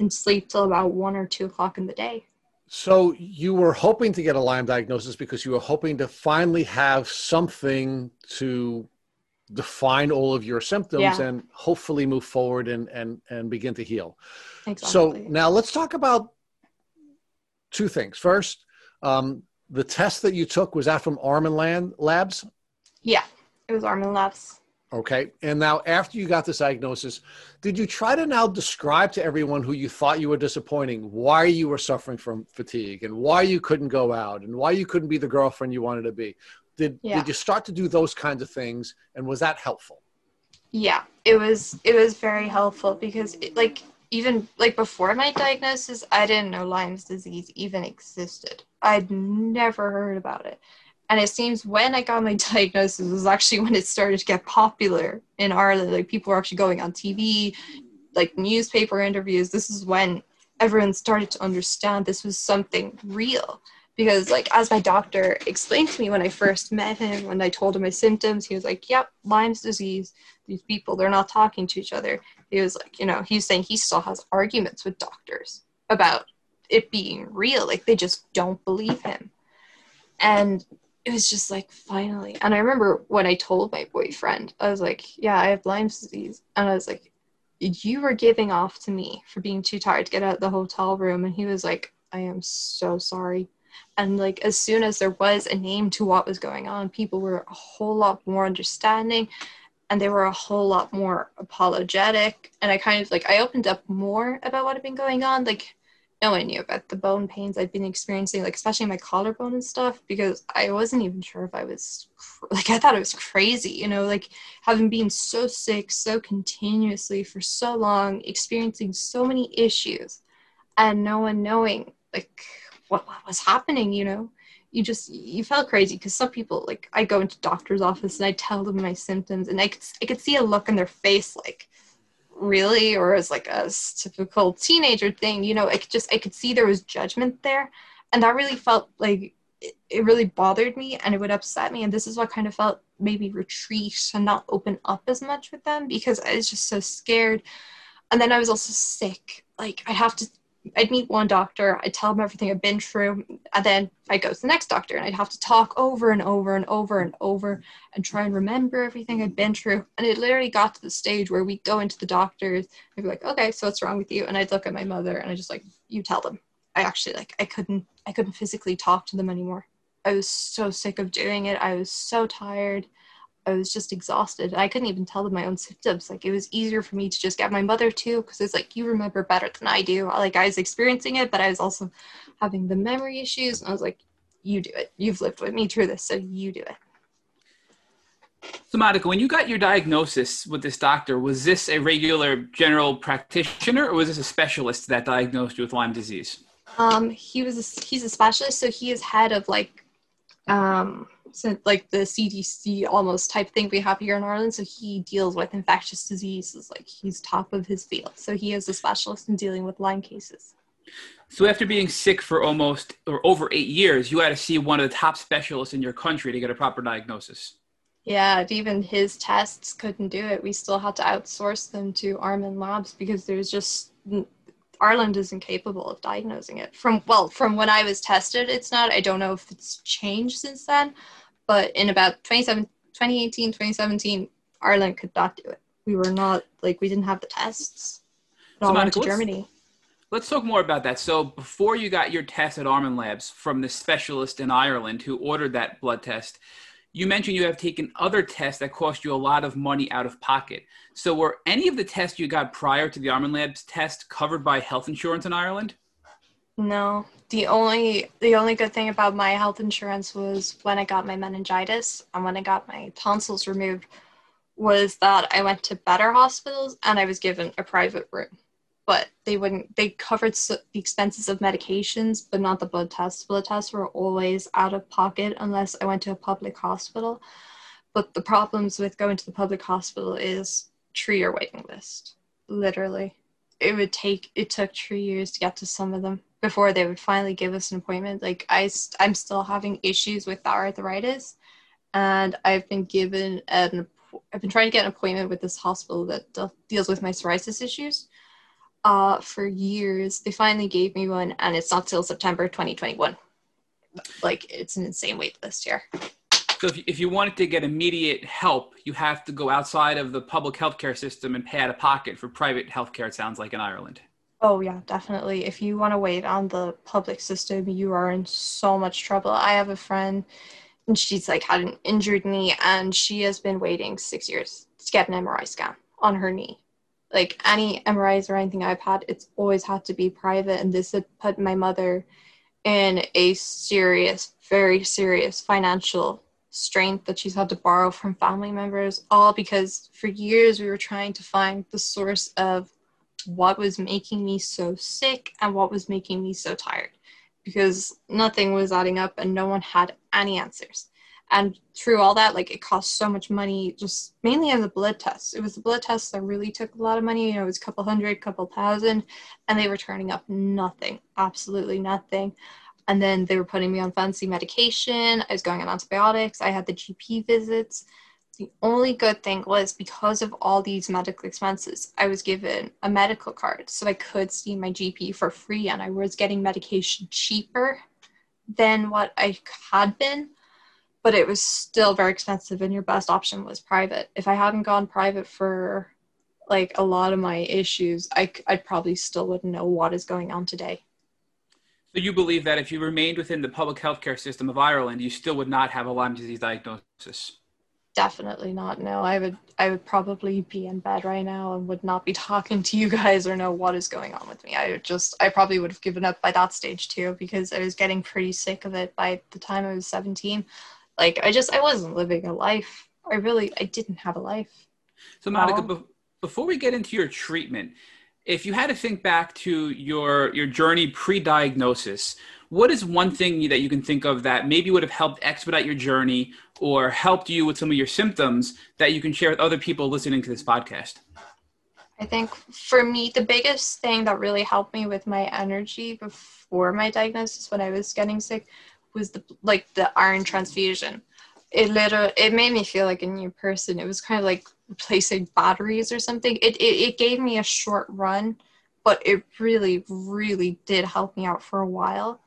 and sleep till about one or two o'clock in the day. So you were hoping to get a Lyme diagnosis because you were hoping to finally have something to define all of your symptoms yeah. and hopefully move forward and and and begin to heal. Exactly. So now let's talk about two things. First, um, the test that you took was that from Armin Labs? Yeah, it was Armin Labs. Okay. And now, after you got this diagnosis, did you try to now describe to everyone who you thought you were disappointing why you were suffering from fatigue and why you couldn't go out and why you couldn't be the girlfriend you wanted to be? Did, yeah. did you start to do those kinds of things? And was that helpful? Yeah, it was. It was very helpful because, it, like, even like before my diagnosis, I didn't know Lyme's disease even existed. I'd never heard about it. And it seems when I got my diagnosis was actually when it started to get popular in Ireland. Like people were actually going on TV, like newspaper interviews. This is when everyone started to understand this was something real. Because like as my doctor explained to me when I first met him, when I told him my symptoms, he was like, Yep, Lyme's disease. These people, they're not talking to each other. He was like, you know, he's saying he still has arguments with doctors about it being real. Like they just don't believe him. And it was just like finally and i remember when i told my boyfriend i was like yeah i have lyme's disease and i was like you were giving off to me for being too tired to get out of the hotel room and he was like i am so sorry and like as soon as there was a name to what was going on people were a whole lot more understanding and they were a whole lot more apologetic. And i kind of like i opened up more about what had been going on like no one knew about the bone pains I'd been experiencing, like especially my collarbone and stuff, because I wasn't even sure if I was like I thought it was crazy, you know, like having been so sick so continuously for so long, experiencing so many issues, and no one knowing like what, what was happening, you know. You just you felt crazy because some people like I go into doctor's office and I tell them my symptoms and I could I could see a look in their face like really? Or as like a typical teenager thing you know? I could just i could see there was judgment there. And that really felt like it, really bothered me and it would upset me. And this is what kind of felt maybe retreat and not open up as much with them because i was just so scared. And then i was also sick. Like i have to I'd meet one doctor, I'd tell him everything I'd been through, and then I'd go to the next doctor and I'd have to talk over and over and over and over and try and remember everything I'd been through. And it literally got to the stage where we'd go into the doctors, I'd be like, okay, so what's wrong with you? And I'd look at my mother and I just like, you tell them. I actually like I couldn't I couldn't physically talk to them anymore. I was so sick of doing it. I was so tired. I was just exhausted. I couldn't even tell them my own symptoms. Like it was easier for me to just get my mother too, because it's like you remember better than I do. Like I was experiencing it, but I was also having the memory issues, and I was like, "You do it. You've lived with me through this, so you do it." So, Monica, when you got your diagnosis with this doctor, was this a regular general practitioner, or was this a specialist that diagnosed you with Lyme disease? Um, he was a, he's a specialist, so he is head of like um so like the CDC almost type thing we have here in Ireland. So he deals with infectious diseases, like he's top of his field. So he is a specialist in dealing with Lyme cases. So after being sick for almost or over eight years, you had to see one of the top specialists in your country to get a proper diagnosis. Yeah, even his tests couldn't do it. We still had to outsource them to Armin Labs because there's just Ireland isn't capable of diagnosing it. From well, from when I was tested, it's not. I don't know if it's changed since then, but in about 2018, 2017, Ireland could not do it. We were not like we didn't have the tests. It all went to Germany. Let's talk more about that. So before you got your test at Armin Labs from the specialist in Ireland who ordered that blood test, you mentioned you have taken other tests that cost you a lot of money out of pocket. So, were any of the tests you got prior to the Armin Labs test covered by health insurance in Ireland? No. The only the only good thing about my health insurance was when I got my meningitis and when I got my tonsils removed was that I went to better hospitals and I was given a private room. But they wouldn't they covered the expenses of medications but not the blood tests. Blood tests were always out of pocket unless i went to a public hospital. But the problems with going to the public hospital is three year waiting list literally. It would take it took three years to get to some of them before they would finally give us an appointment like i i'm still having issues with arthritis and i've been given an i've been trying to get an appointment with this hospital that deals with my psoriasis issues uh, for years. They finally gave me one, and it's not till September 2021. Like, it's an insane wait list here. So, if, if you wanted to get immediate help, you have to go outside of the public healthcare system and pay out of pocket for private healthcare, it sounds like in Ireland. Oh, yeah, definitely. If you want to wait on the public system, you are in so much trouble. I have a friend, and she's like had an injured knee, and she has been waiting six years to get an MRI scan on her knee like any MRIs or anything I've had, it's always had to be private. And this had put my mother in a serious, very serious financial strength that she's had to borrow from family members, all because for years we were trying to find the source of what was making me so sick and what was making me so tired. Because nothing was adding up and no one had any answers. And through all that like it cost so much money just mainly on the blood tests it was the blood tests that really took a lot of money. You know it was a couple hundred couple thousand and they were turning up nothing absolutely nothing. And then they were putting me on fancy medication. I was going on antibiotics. I had the gp visits the only good thing was because of all these medical expenses i was given a medical card so i could see my gp for free and i was getting medication cheaper than what i had been but it was still very expensive and your best option was private. If i hadn't gone private for like a lot of my issues i, I probably still wouldn't know what is going on today. So you believe that if you remained within the public healthcare system of ireland you still would not have a lyme disease diagnosis definitely not no i would i would probably be in bed right now and would not be talking to you guys or know what is going on with me i would just i probably would have given up by that stage too because i was getting pretty sick of it by the time i was 17 like I just I wasn't living a life. I really I didn't have a life. So Monica, be- before we get into your treatment, if you had to think back to your your journey pre-diagnosis, what is one thing that you can think of that maybe would have helped expedite your journey or helped you with some of your symptoms that you can share with other people listening to this podcast? I think for me, the biggest thing that really helped me with my energy before my diagnosis when I was getting sick was the like the iron transfusion. It literally it made me feel like a new person. It was kind of like replacing batteries or something. It, it it gave me a short run, but it really really did help me out for a while.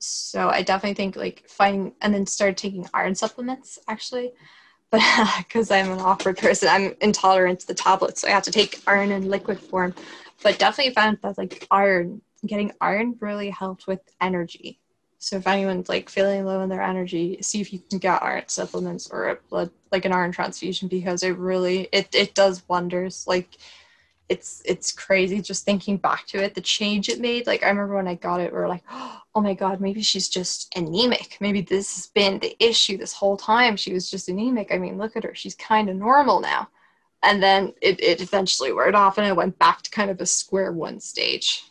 So I definitely think like finding and then started taking iron supplements actually. But uh, because I'm an awkward person, I'm intolerant to the tablets, so I have to take iron in liquid form. But definitely found that like iron, getting iron really helped with energy So if anyone's like feeling low in their energy, see if you can get iron supplements or a blood like an iron transfusion because it really it it does wonders. Like it's it's crazy just thinking back to it, the change it made. Like I remember when I got it, we are like, oh my god, maybe she's just anemic. Maybe this has been the issue this whole time. She was just anemic. I mean, look at her, she's kind of normal now. And then it, it eventually wore off and I went back to kind of a square one stage.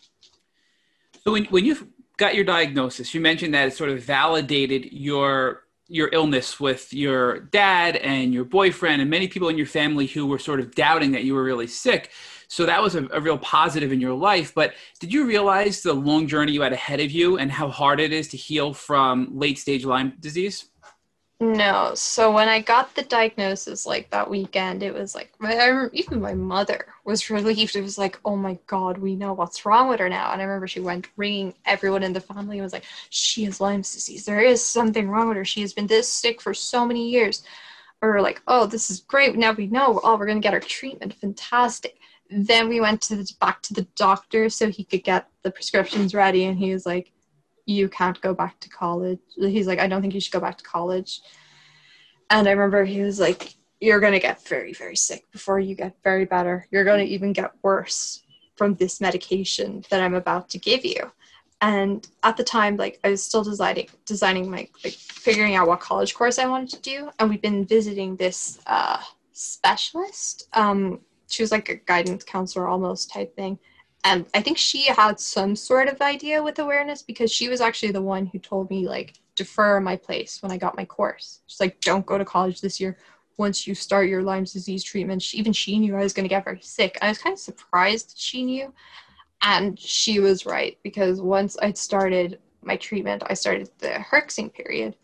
So when when you got your diagnosis, you mentioned that it sort of validated your your illness with your dad and your boyfriend and many people in your family who were sort of doubting that you were really sick. So that was a, a, real positive in your life. But did you realize the long journey you had ahead of you and how hard it is to heal from late stage Lyme disease? No. So when I got the diagnosis, like that weekend, it was like I remember even my mother was relieved. It was like, oh my god, we know what's wrong with her now. And I remember she went ringing everyone in the family and was like, she has Lyme's disease. There is something wrong with her. She has been this sick for so many years. Or like, oh, this is great. Now we know. Oh, we're gonna get her treatment. Fantastic. Then we went to the, back to the doctor so he could get the prescriptions ready, and he was like you can't go back to college. He's like, I don't think you should go back to college. And I remember he was like, You're going to get very, very sick before you get very better. You're going to even get worse from this medication that I'm about to give you. And at the time, like I was still designing, designing my, like figuring out what college course I wanted to do. And we've been visiting this uh, specialist. Um, she was like a guidance counselor almost type thing. And i think she had some sort of idea with awareness because she was actually the one who told me like defer my place when i got my course. She's like don't go to college this year. Once you start your lyme's disease treatment she, even she knew i was going to get very sick. I was kind of surprised she knew. And she was right because once i started my treatment i started the herxing period.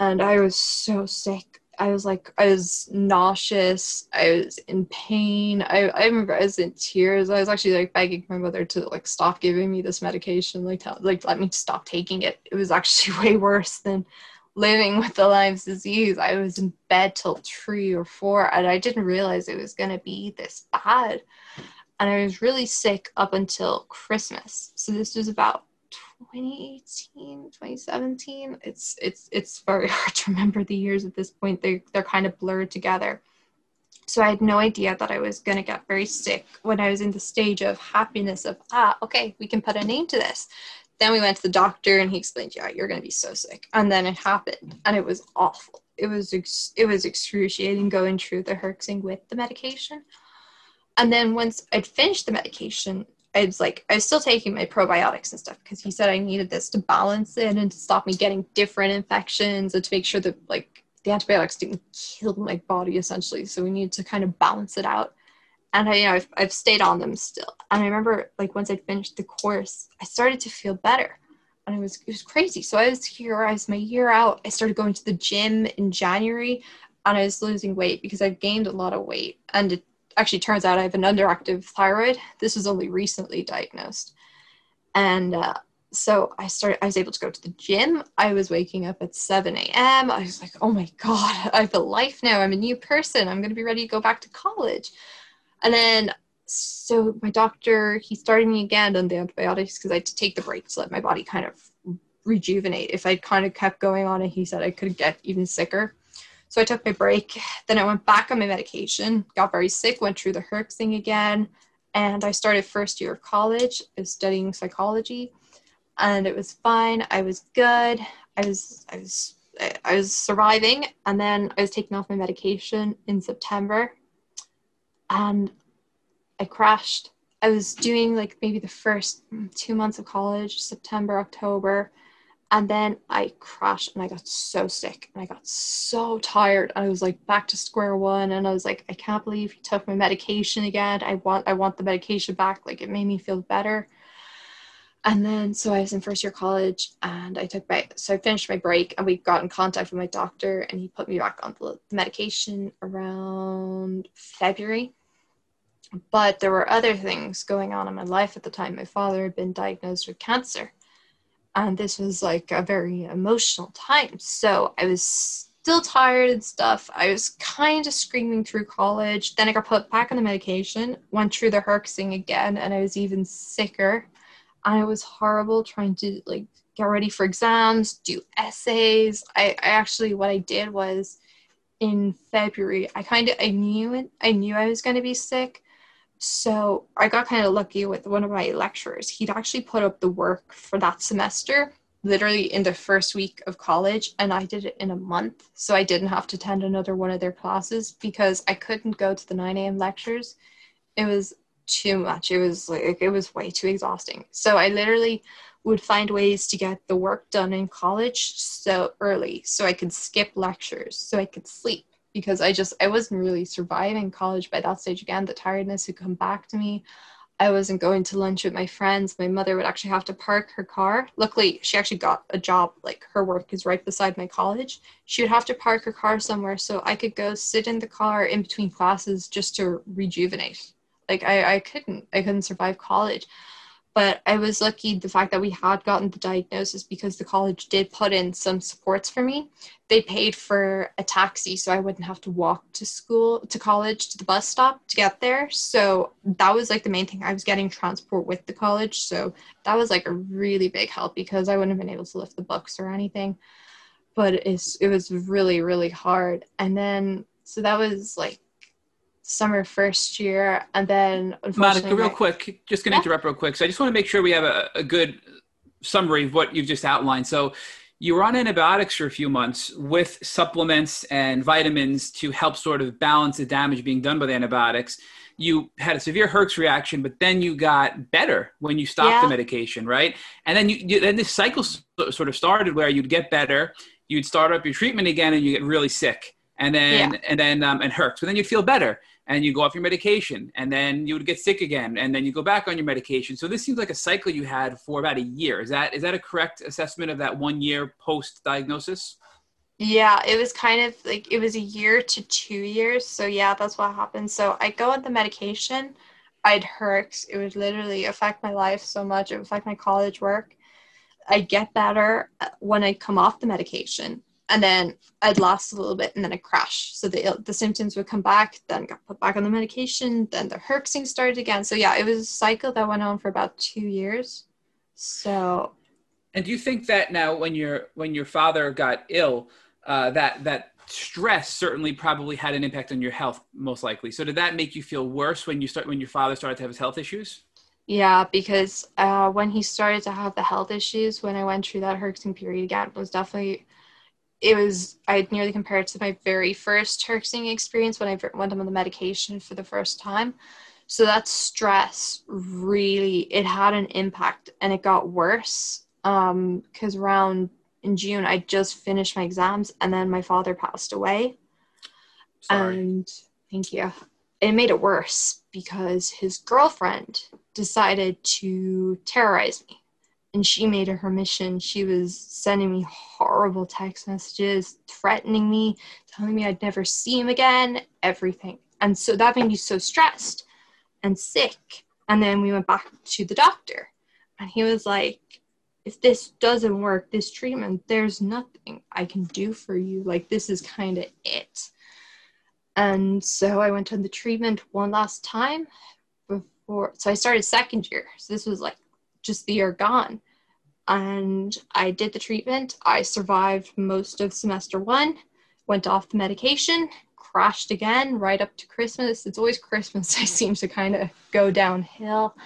And i was so sick I was like, I was nauseous. I was in pain. I, I remember I was in tears. I was actually like begging my mother to like stop giving me this medication, like tell, like let me stop taking it. It was actually way worse than living with the Lyme's disease. I was in bed till three or four, and I didn't realize it was gonna be this bad. And I was really sick up until Christmas. So this was about 2018 2017 it's it's it's very hard to remember the years at this point. They they're kind of blurred together. So i had no idea that i was going to get very sick when i was in the stage of happiness of ah okay we can put a name to this. Then we went to the doctor and he explained yeah you're going to be so sick. And then it happened and it was awful. It was ex- it was excruciating going through the herxing with the medication. And then once i'd finished the medication I was like, I was still taking my probiotics and stuff because he said I needed this to balance it and to stop me getting different infections and to make sure that like the antibiotics didn't kill my body essentially. So we needed to kind of balance it out. And I, you know, I've, I've stayed on them still. And I remember like once I finished the course, I started to feel better. And it was it was crazy. So I was here, I was my year out. I started going to the gym in January and I was losing weight because I've gained a lot of weight. And it actually turns out I have an underactive thyroid. This was only recently diagnosed. And uh, so I started, I was able to go to the gym. I was waking up at 7 a.m. I was like, oh my God, I have a life now. I'm a new person. I'm going to be ready to go back to college. And then, so my doctor, he started me again on the antibiotics because I had to take the break to let my body kind of rejuvenate. If I kind of kept going on it, he said I could get even sicker. So I took my break. Then I went back on my medication, got very sick, went through the herxing again, and I started first year of college. I was studying psychology, and it was fine. I was good. I was I was I was surviving, and then I was taking off my medication in September, and I crashed. I was doing like maybe the first two months of college, September, October and then I crashed and I got so sick and I got so tired. I was like back to square one and I was like, I can't believe he took my medication again. I want I want the medication back. Like it made me feel better. And then so I was in first year college and I took my so I finished my break and we got in contact with my doctor and he put me back on the medication around February. But there were other things going on in my life at the time. My father had been diagnosed with cancer and this was like a very emotional time. So I was still tired and stuff. I was kind of screaming through college. Then I got put back on the medication, went through the herxing again, and I was even sicker. And it was horrible trying to like get ready for exams, do essays. I, I actually what I did was in February, I kind of I knew it. I knew I was going to be sick. So I got kind of lucky with one of my lecturers. He'd actually put up the work for that semester literally in the first week of college and I did it in a month. So I didn't have to attend another one of their classes because I couldn't go to the 9 a.m. lectures. It was too much. It was like it was way too exhausting. So I literally would find ways to get the work done in college so early so I could skip lectures so I could sleep because I just I wasn't really surviving college by that stage. Again the tiredness would come back to me. I wasn't going to lunch with my friends. My mother would actually have to park her car. Luckily she actually got a job like her work is right beside my college. She would have to park her car somewhere so I could go sit in the car in between classes just to rejuvenate. Like I, I couldn't I couldn't survive college but I was lucky the fact that we had gotten the diagnosis because the college did put in some supports for me. They paid for a taxi so I wouldn't have to walk to school, to college, to the bus stop to get there. So that was like the main thing. I was getting transport with the college. So that was like a really big help because I wouldn't have been able to lift the books or anything. But it's, it was really, really hard. And then, so that was like summer first year and then Monica, real quick, just gonna yeah. interrupt real quick. So I just want to make sure we have a, a good summary of what you've just outlined. So you were on antibiotics for a few months with supplements and vitamins to help sort of balance the damage being done by the antibiotics. You had a severe Herx reaction, but then you got better when you stopped yeah. the medication, right? And then you, you then this cycle sort of started where you'd get better, you'd start up your treatment again, and you get really sick, and then yeah. and then um, and Herx, but then you'd feel better and you go off your medication and then you would get sick again and then you go back on your medication. So this seems like a cycle you had for about a year. Is that is that a correct assessment of that one year post diagnosis yeah it was kind of like it was a year to two years. So yeah that's what happened. So i go on the medication. I'd hurt it would literally affect my life so much. It would affect my college work. I'd get better uh, when i come off the medication and then I'd last a little bit and then I'd crash. So the the symptoms would come back, then got put back on the medication, then the herxing started again. So yeah, it was a cycle that went on for about two years. So And do you think that now when your when your father got ill, uh, that that stress certainly probably had an impact on your health most likely. So did that make you feel worse when you start when your father started to have his health issues? Yeah, because uh, when he started to have the health issues, when I went through that herxing period again, it was definitely it was I nearly compared it to my very first herxing experience when I went on the medication for the first time. So that stress really it had an impact and it got worse um because around in June I just finished my exams and then my father passed away. Sorry. And thank you. It made it worse because his girlfriend decided to terrorize me and she made it her mission. She was sending me horrible text messages, threatening me, telling me I'd never see him again, everything. And so that made me so stressed and sick. And then we went back to the doctor, and he was like, if this doesn't work, this treatment, there's nothing I can do for you. Like, this is kind of it. And so I went on the treatment one last time before. So I started second year. So this was like just the year gone and I did the treatment. I survived most of semester one, went off the medication, crashed again right up to Christmas. It's always Christmas, I seem to kind of go downhill.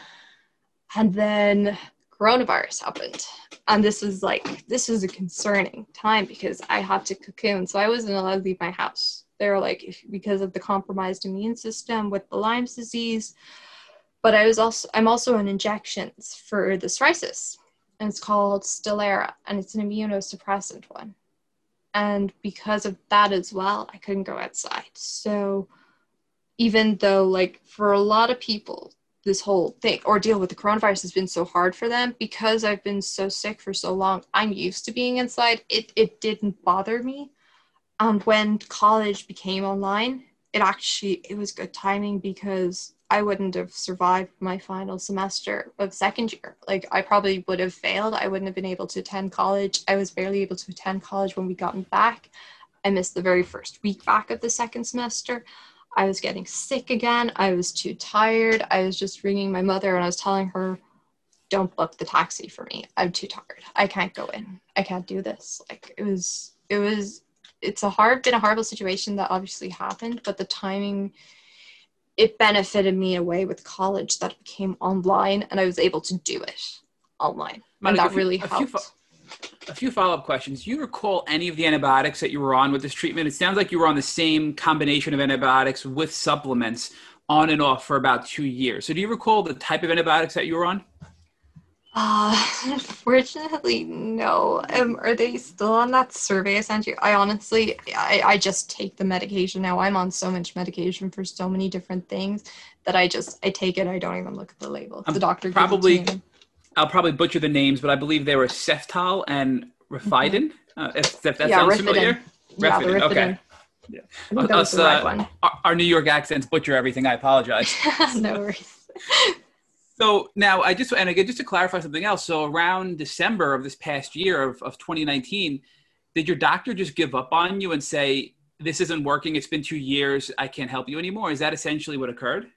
And then coronavirus happened. And this was like, this was a concerning time because I had to cocoon. So I wasn't allowed to leave my house. They were like, because of the compromised immune system with the Lyme's disease. But I was also, I'm also on injections for the psoriasis and it's called Stelara, and it's an immunosuppressant one. And because of that as well, I couldn't go outside. So even though, like, for a lot of people, this whole thing ordeal with the coronavirus has been so hard for them because I've been so sick for so long. I'm used to being inside. It it didn't bother me. And when college became online, it actually it was good timing because I wouldn't have survived my final semester of second year. Like I probably would have failed. I wouldn't have been able to attend college. I was barely able to attend college when we got back. I missed the very first week back of the second semester. I was getting sick again. I was too tired. I was just ringing my mother and I was telling her don't book the taxi for me. I'm too tired. I can't go in. I can't do this. Like it was, it was, it's a hard, been a horrible situation that obviously happened, but the timing, it benefited me in a way with college that became online and I was able to do it online. Monica, and that few- really a few helped. fo- A few follow up questions. Do you recall any of the antibiotics that you were on with this treatment? It sounds like you were on the same combination of antibiotics with supplements on and off for about two years. So, do you recall the type of antibiotics that you were on? Uh, unfortunately, no. Um, are they still on that survey I sent you? I honestly, I, I just take the medication now. I'm on so much medication for so many different things that I just, I take it. I don't even look at the label. I'm the doctor probably- it to me. I'll probably butcher the names, but I believe they were Ceftal and Refidin. Uh, if, if that Mm-hmm. Yeah, sounds Rifadin. familiar. Yeah, Rifadin, okay. Yeah. Was Us, uh, one. Our, our New York accents butcher everything. I apologize. no worries. So now I just and again just to clarify something else. So around December of this past year of, of 2019, did your doctor just give up on you and say this isn't working? It's been two years. I can't help you anymore. Is that essentially what occurred?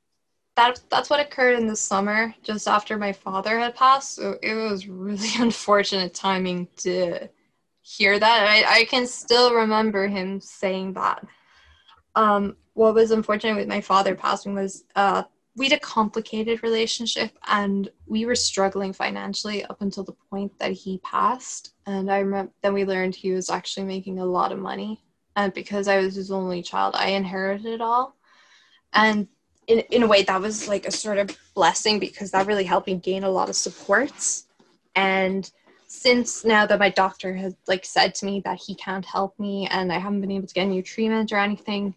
that that's what occurred in the summer just after my father had passed so it was really unfortunate timing to hear that I, I can still remember him saying that um, what was unfortunate with my father passing was uh, we had a complicated relationship and we were struggling financially up until the point that he passed. And i remember then we learned he was actually making a lot of money and because i was his only child. I inherited it all. And in, in a way that was like a sort of blessing because that really helped me gain a lot of supports. And since now that my doctor has like said to me that he can't help me and i haven't been able to get new treatment or anything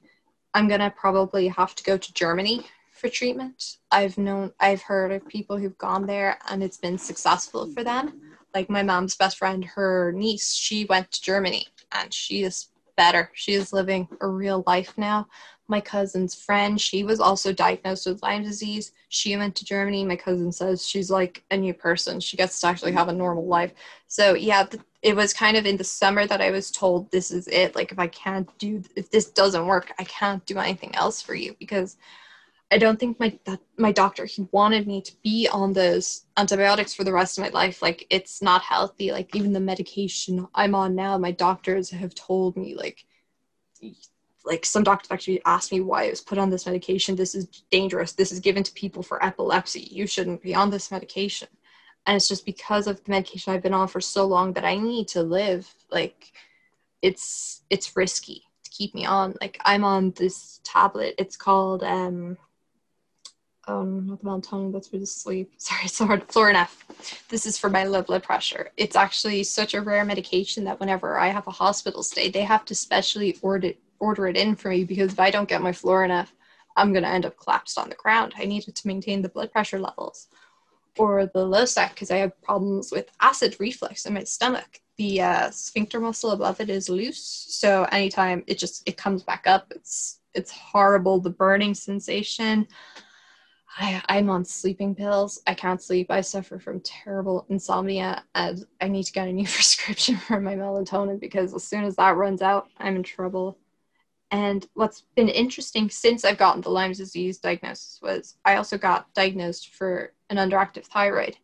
i'm gonna probably have to go to germany for treatment. I've known i've heard of people who've gone there and it's been successful for them. Like my mom's best friend her niece she went to germany and she is better. She is living a real life now. My cousin's friend she was also diagnosed with lyme disease. She went to germany. My cousin says she's like a new person. She gets to actually have a normal life. So yeah it was kind of in the summer that i was told this is it. Like if i can't do if this doesn't work i can't do anything else for you because i don't think my that my doctor he wanted me to be on those antibiotics for the rest of my life like it's not healthy like even the medication i'm on now my doctors have told me like like some doctors actually asked me why I was put on this medication. This is dangerous. This is given to people for epilepsy. You shouldn't be on this medication. And it's just because of the medication I've been on for so long that I need to live. Like it's it's risky to keep me on. Like I'm on this tablet. It's called um um not the melatonin, that's for the sleep. Sorry, it's hard. Florinef. This is for my low blood pressure. It's actually such a rare medication that whenever I have a hospital stay, they have to specially order order it in for me because if I don't get my Florinef, I'm gonna end up collapsed on the ground. I need it to maintain the blood pressure levels. Or the Losec because I have problems with acid reflux in my stomach. The uh, sphincter muscle above it is loose, so anytime it just it comes back up, it's it's horrible. The burning sensation. I, I'm on sleeping pills. I can't sleep. I suffer from terrible insomnia, and I need to get a new prescription for my melatonin because as soon as that runs out, I'm in trouble. And what's been interesting since I've gotten the Lyme disease diagnosis was I also got diagnosed for an underactive thyroid.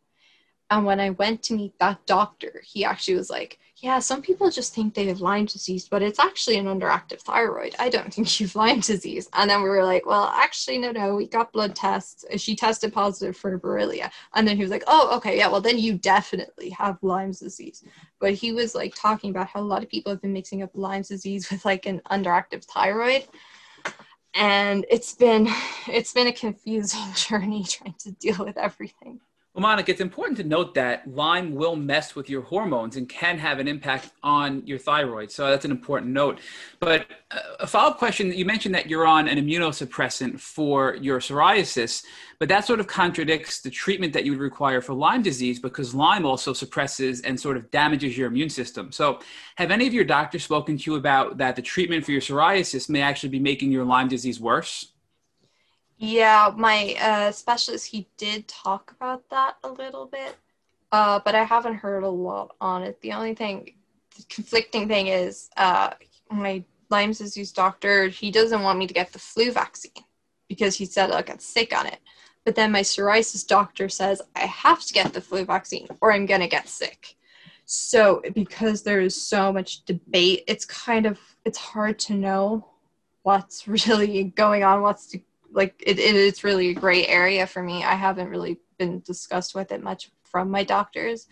And when I went to meet that doctor, he actually was like, Yeah, some people just think they have Lyme disease, but it's actually an underactive thyroid. I don't think you've Lyme disease. And then we were like, Well, actually, no, no, we got blood tests. Uh, she tested positive for Borrelia. And then he was like, Oh, okay, yeah, well, then you definitely have Lyme disease. But he was like talking about how a lot of people have been mixing up Lyme disease with like an underactive thyroid. And it's been it's been a confusing journey trying to deal with everything. Well, Monica, it's important to note that Lyme will mess with your hormones and can have an impact on your thyroid. So that's an important note. But uh, a follow up question you mentioned that you're on an immunosuppressant for your psoriasis, but that sort of contradicts the treatment that you would require for Lyme disease because Lyme also suppresses and sort of damages your immune system. So, have any of your doctors spoken to you about that the treatment for your psoriasis may actually be making your Lyme disease worse? Yeah, my uh, specialist, he did talk about that a little bit, uh, but I haven't heard a lot on it. The only thing, the conflicting thing is uh, my Lyme disease doctor, he doesn't want me to get the flu vaccine because he said I'll get sick on it. But then my psoriasis doctor says I have to get the flu vaccine or I'm going to get sick. So because there is so much debate, it's kind of it's hard to know what's really going on, what's like it, it, it's really a gray area for me. I haven't really been discussed with it much from my doctors.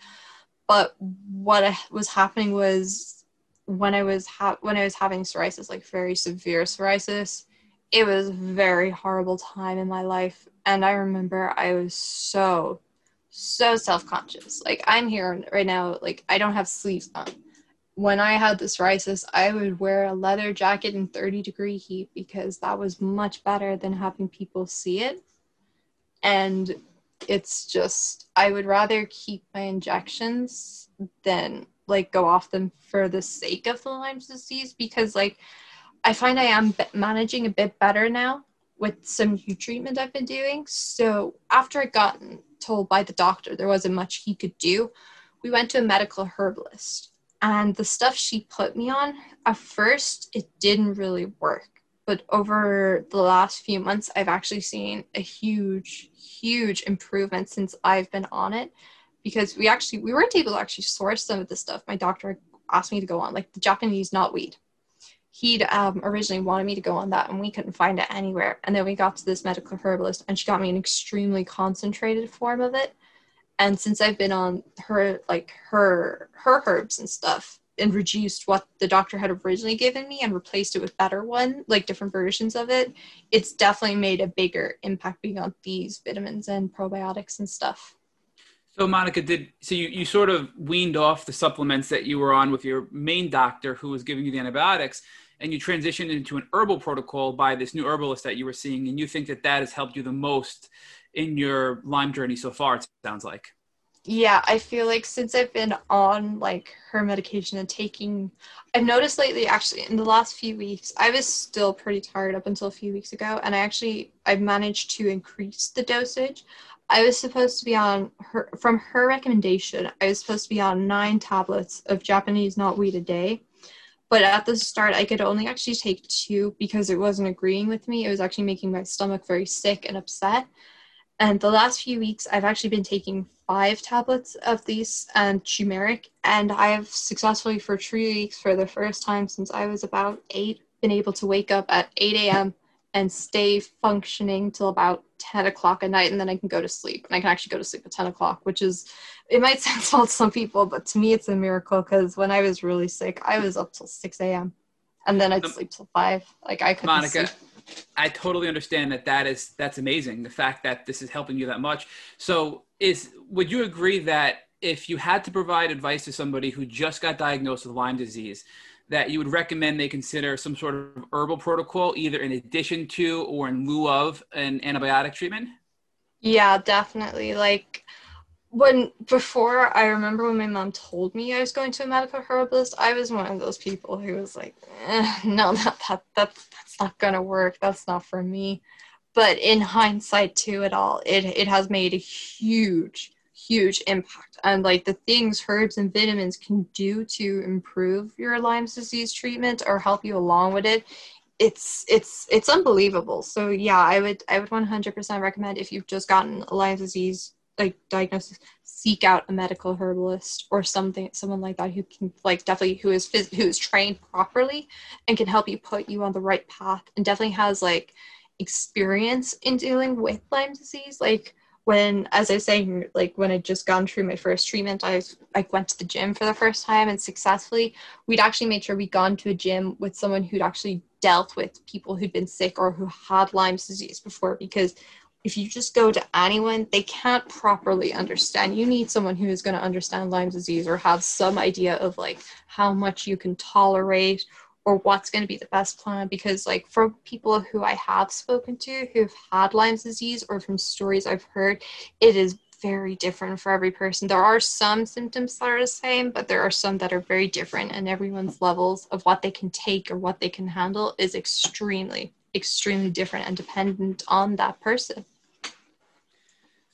But what was happening was when I was ha- when I was having psoriasis, like very severe psoriasis, it was a very horrible time in my life. And I remember I was so, so self conscious. Like, I'm here right now, like, I don't have sleeves on. When I had the psoriasis, I would wear a leather jacket in 30 degree heat because that was much better than having people see it. And it's just, I would rather keep my injections than like go off them for the sake of the Lyme's disease because, like, I find I am managing a bit better now with some new treatment I've been doing. So after I got told by the doctor there wasn't much he could do, we went to a medical herbalist. And the stuff she put me on, at first, it didn't really work. But over the last few months, I've actually seen a huge, huge improvement since I've been on it. Because we actually we weren't able to actually source some of the stuff my doctor asked me to go on, like the Japanese knotweed he'd um, originally wanted me to go on that and we couldn't find it anywhere and then we got to this medical herbalist and she got me an extremely concentrated form of it and since i've been on her like her her herbs and stuff and reduced what the doctor had originally given me and replaced it with better one like different versions of it it's definitely made a bigger impact being on these vitamins and probiotics and stuff. So Monica, did so you, you sort of weaned off the supplements that you were on with your main doctor who was giving you the antibiotics and you transitioned into an herbal protocol by this new herbalist that you were seeing and you think that that has helped you the most in your Lyme journey so far it sounds like. Yeah, I feel like since I've been on like her medication and taking I've noticed lately actually in the last few weeks I was still pretty tired up until a few weeks ago and I actually I've managed to increase the dosage. I was supposed to be on her from her recommendation. I was supposed to be on nine tablets of Japanese knotweed a day, but at the start I could only actually take two because it wasn't agreeing with me. It was actually making my stomach very sick and upset. And the last few weeks, I've actually been taking five tablets of these and turmeric, and I have successfully for three weeks for the first time since I was about eight been able to wake up at 8 a.m and stay functioning till about 10 o'clock at night and then i can go to sleep and i can actually go to sleep at 10 o'clock which is it might sound small to some people but to me it's a miracle because when i was really sick i was up till 6 a.m and then i'd sleep till 5 like i could monica sleep. I totally understand that that is that's amazing the fact that this is helping you that much so is would you agree that if you had to provide advice to somebody who just got diagnosed with lyme disease that you would recommend they consider some sort of herbal protocol, either in addition to or in lieu of an antibiotic treatment? Yeah, definitely. Like when before, I remember when my mom told me I was going to a medical herbalist, I was one of those people who was like, eh, "No, that that that that's not gonna work. That's not for me." But in hindsight, to it all, it it has made a huge huge impact and like the things herbs and vitamins can do to improve your Lyme's disease treatment or help you along with it it's it's it's unbelievable so yeah i would i would 100% recommend if you've just gotten lyme disease like diagnosis seek out a medical herbalist or something someone like that who can like definitely who is who is trained properly and can help you put you on the right path and definitely has like experience in dealing with lyme disease. Like when as i was saying like when i just gone through my first treatment i like went to the gym for the first time and successfully we'd actually made sure we'd gone to a gym with someone who'd actually dealt with people who'd been sick or who had lyme's disease before because if you just go to anyone they can't properly understand. You need someone who is going to understand Lyme disease or have some idea of like how much you can tolerate or what's going to be the best plan. Because like from people who i have spoken to who've had Lyme disease or from stories i've heard it is very different for every person. There are some symptoms that are the same but there are some that are very different and everyone's levels of what they can take or what they can handle is extremely extremely different and dependent on that person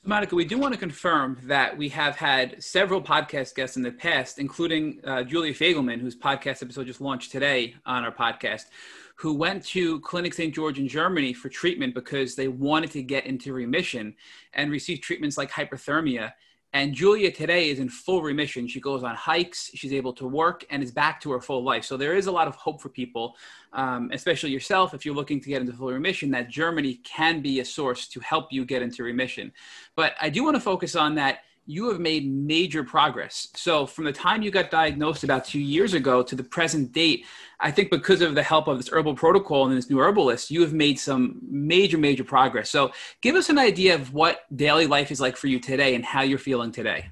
Monica, we do want to confirm that we have had several podcast guests in the past, including uh, Julia Fagelman, whose podcast episode just launched today on our podcast, who went to Clinic St. George in Germany for treatment because they wanted to get into remission and received treatments like hyperthermia. And Julia today is in full remission. She goes on hikes, she's able to work, and is back to her full life. So there is a lot of hope for people, um, especially yourself, if you're looking to get into full remission, that Germany can be a source to help you get into remission. But I do want to focus on that you have made major progress. So, from the time you got diagnosed about two years ago to the present date, I think because of the help of this herbal protocol and this new herbalist, you have made some major, major progress. So, give us an idea of what daily life is like for you today and how you're feeling today.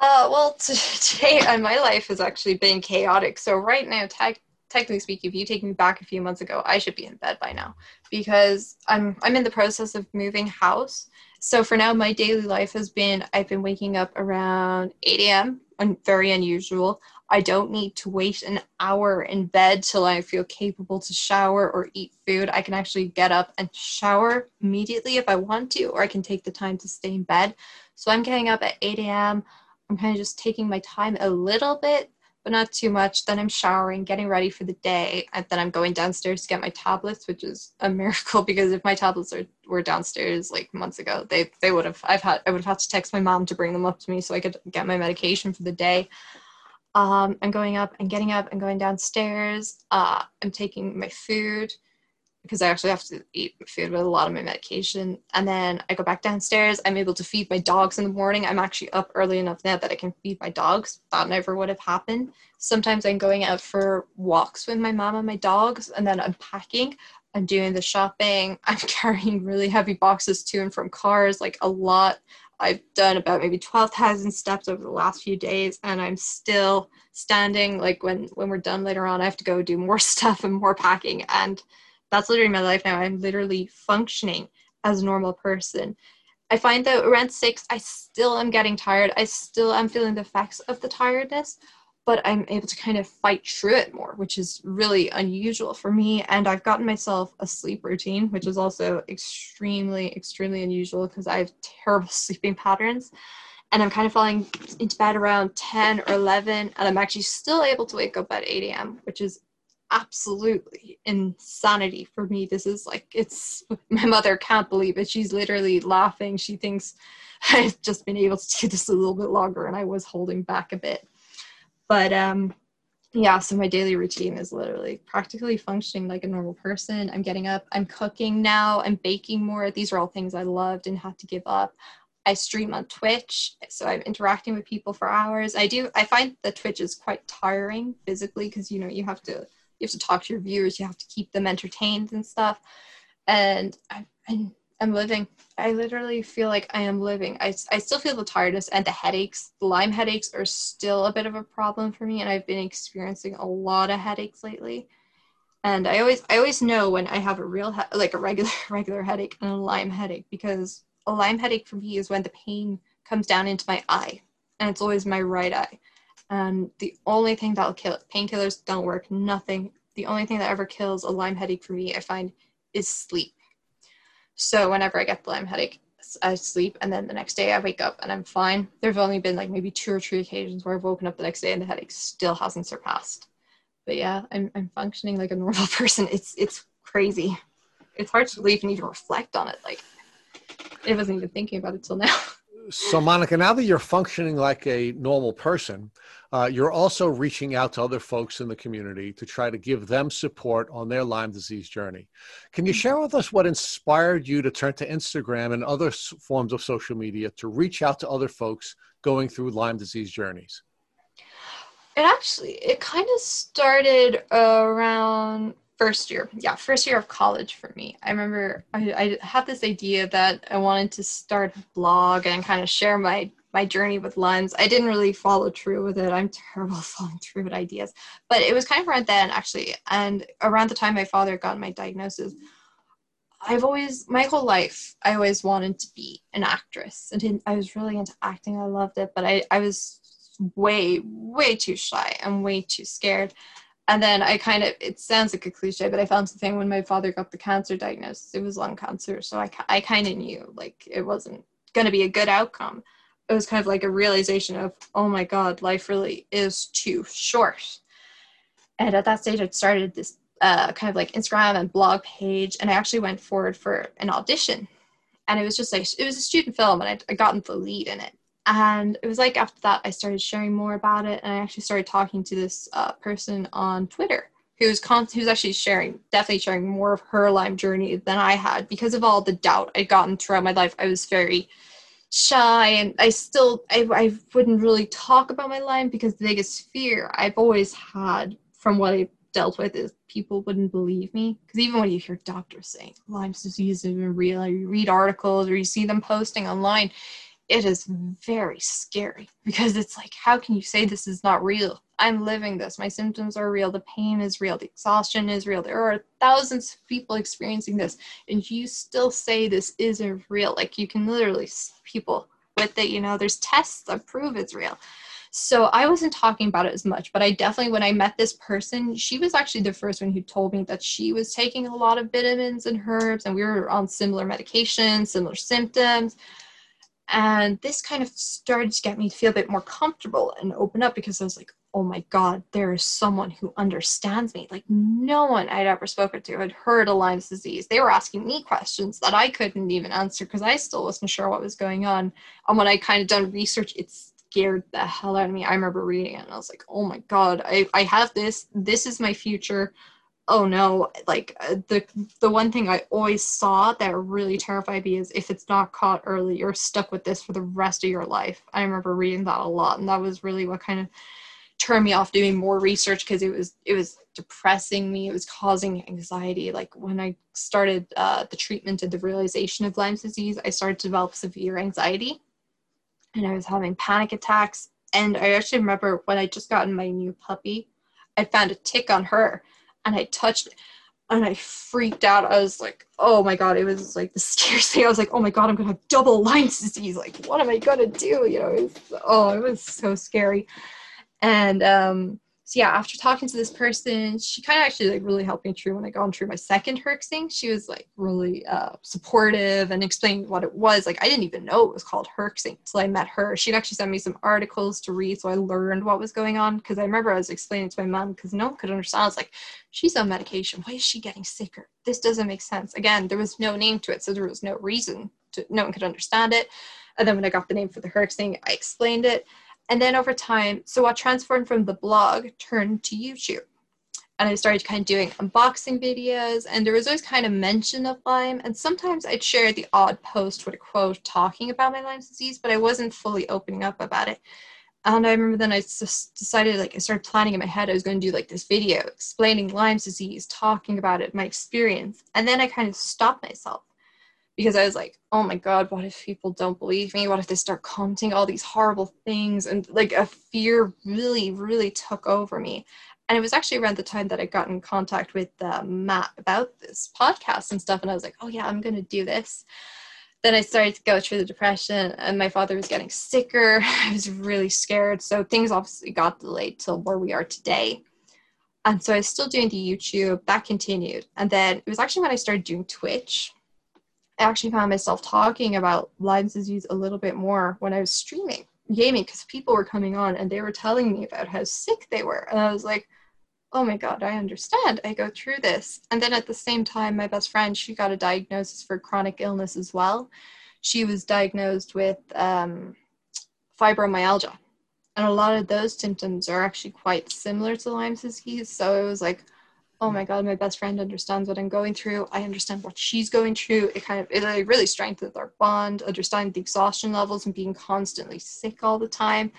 Uh, well, today uh, my life has actually been chaotic. So, right now, te- technically speaking, if you take me back a few months ago, I should be in bed by now because I'm I'm in the process of moving house so for now, my daily life has been I've been waking up around 8 a.m. and very unusual. I don't need to wait an hour in bed till I feel capable to shower or eat food. I can actually get up and shower immediately if I want to, or I can take the time to stay in bed. So I'm getting up at 8 a.m. I'm kind of just taking my time a little bit but not too much. Then I'm showering, getting ready for the day, and then I'm going downstairs to get my tablets, which is a miracle because if my tablets are, were downstairs like months ago, they they would have I've had I would have had to text my mom to bring them up to me so I could get my medication for the day. Um, I'm going up and getting up and going downstairs. Uh, I'm taking my food because I actually have to eat food with a lot of my medication. And then I go back downstairs. I'm able to feed my dogs in the morning. I'm actually up early enough now that I can feed my dogs. That never would have happened. Sometimes I'm going out for walks with my mom and my dogs, and then I'm packing. I'm doing the shopping. I'm carrying really heavy boxes to and from cars, like a lot. I've done about maybe 12,000 steps over the last few days, and I'm still standing. Like when when we're done later on, I have to go do more stuff and more packing. And that's literally my life now. I'm literally functioning as a normal person. I find that around six, I still am getting tired. I still am feeling the effects of the tiredness, but I'm able to kind of fight through it more, which is really unusual for me. And I've gotten myself a sleep routine, which is also extremely, extremely unusual because I have terrible sleeping patterns. And I'm kind of falling into bed around 10 or 11, and I'm actually still able to wake up at 8 a.m., which is absolutely insanity for me. This is like, it's my mother can't believe it. She's literally laughing. She thinks I've just been able to do this a little bit longer and I was holding back a bit. But um, yeah, so my daily routine is literally practically functioning like a normal person. I'm getting up, I'm cooking now, I'm baking more. These are all things I loved and had to give up. I stream on Twitch, so I'm interacting with people for hours. I do. I find that Twitch is quite tiring physically because you know you have to you have to talk to your viewers you have to keep them entertained and stuff. And I, I, i'm living i literally feel like i am living. I, I still feel the tiredness and the headaches. The lyme headaches are still a bit of a problem for me and i've been experiencing a lot of headaches lately. And i always i always know when i have a real he- like a regular regular headache and a lyme headache because a lyme headache for me is when the pain comes down into my eye and it's always my right eye and the only thing that'll kill painkillers don't work, nothing. The only thing that ever kills a Lyme headache for me, I find, is sleep. So whenever I get the Lyme headache, I sleep and then the next day I wake up and I'm fine. There've only been like maybe two or three occasions where I've woken up the next day and the headache still hasn't surpassed. But yeah, I'm I'm functioning like a normal person. It's it's crazy. It's hard to believe and even reflect on it. Like I wasn't even thinking about it till now. so monica now that you're functioning like a normal person uh, you're also reaching out to other folks in the community to try to give them support on their lyme disease journey. Can you share with us what inspired you to turn to instagram and other forms of social media to reach out to other folks going through lyme disease journeys? It actually it kind of started around first year yeah first year of college for me. I remember I, I, had this idea that i wanted to start a blog and kind of share my my journey with lens. I didn't really follow through with it. I'm terrible following through with ideas. But it was kind of around then actually and around the time my father got my diagnosis i've always my whole life i always wanted to be an actress. And i was really into acting. I loved it but i i was way way too shy and way too scared and then I kind of, it sounds like a cliche, but I found something when my father got the cancer diagnosis. It was lung cancer. So I, I kind of knew like it wasn't going to be a good outcome. It was kind of like a realization of, oh my God, life really is too short. And at that stage, I'd started this uh, kind of like Instagram and blog page, and I actually went forward for an audition. And it was just like it was a student film, and I, I got into the lead in it. And it was like after that, I started sharing more about it, and I actually started talking to this uh, person on Twitter who's con- who's actually sharing, definitely sharing more of her Lyme journey than I had because of all the doubt I'd gotten throughout my life. I was very shy and I still I, I wouldn't really talk about my Lyme because the biggest fear I've always had from what I dealt with is people wouldn't believe me because even when you hear doctors saying Lyme's disease isn't real, or you read articles or you see them posting online, it is very scary because it's like, how can you say this is not real? I'm living this. My symptoms are real. The pain is real. The exhaustion is real. There are thousands of people experiencing this, and you still say this isn't real. Like you can literally people with it. You know, there's tests that prove it's real. So I wasn't talking about it as much, but I definitely, when I met this person, she was actually the first one who told me that she was taking a lot of vitamins and herbs, and we were on similar medications, similar symptoms. And this kind of started to get me to feel a bit more comfortable and open up because I was like, oh my God, there is someone who understands me. Like no one I'd ever spoken to had heard of Lyme's disease. They were asking me questions that I couldn't even answer because I still wasn't sure what was going on. And when I kind of done research, it scared the hell out of me. I remember reading it and I was like, oh my God, I, I have this. This is my future oh no like uh, the the one thing i always saw that really terrified me is if it's not caught early you're stuck with this for the rest of your life. I remember reading that a lot and that was really what kind of turned me off doing more research because it was it was depressing me it was causing anxiety. Like when i started uh, the treatment and the realization of lyme's disease i started to develop severe anxiety and i was having panic attacks. And i actually remember when i just gotten my new puppy i found a tick on her and I touched and I freaked out. I was like, oh my god, it was like the scariest thing. I was like, oh my god, I'm gonna have double Lyme's disease. Like, what am I gonna do? You know, it was, oh, it was so scary. And um, so yeah, after talking to this person, she kind of actually like really helped me through when I gone through my second herxing. She was like really uh, supportive and explained what it was. Like I didn't even know it was called herxing until I met her. She'd actually sent me some articles to read, so I learned what was going on. Because I remember I was explaining to my mom because no one could understand. I was like, "She's on medication. Why is she getting sicker? This doesn't make sense." Again, there was no name to it, so there was no reason to. No one could understand it. And then when I got the name for the herxing, I explained it and then over time, so what transformed from the blog turned to YouTube. And I started kind of doing unboxing videos, and there was always kind of mention of Lyme. And sometimes I'd share the odd post with a quote talking about my Lyme disease, but I wasn't fully opening up about it. And I remember then I just decided, like, I started planning in my head, I was going to do like this video explaining Lyme's disease, talking about it, my experience. And then I kind of stopped myself because I was like, oh my God, what if people don't believe me? What if they start commenting all these horrible things? And like a fear really, really took over me. And it was actually around the time that I got in contact with uh, Matt about this podcast and stuff. And I was like, oh yeah, I'm going to do this. Then I started to go through the depression, and my father was getting sicker. I was really scared. So things obviously got delayed till where we are today. And so I was still doing the YouTube, that continued. And then it was actually when I started doing Twitch actually found myself talking about Lyme disease a little bit more when I was streaming gaming because people were coming on and they were telling me about how sick they were. And I was like, oh my God, I understand. I go through this. And then at the same time, my best friend, she got a diagnosis for chronic illness as well. She was diagnosed with um, fibromyalgia. And a lot of those symptoms are actually quite similar to Lyme disease. So it was like, oh my god my best friend understands what i'm going through. I understand what she's going through. It kind of it like, really strengthens our bond understand the exhaustion levels and being constantly sick all the time.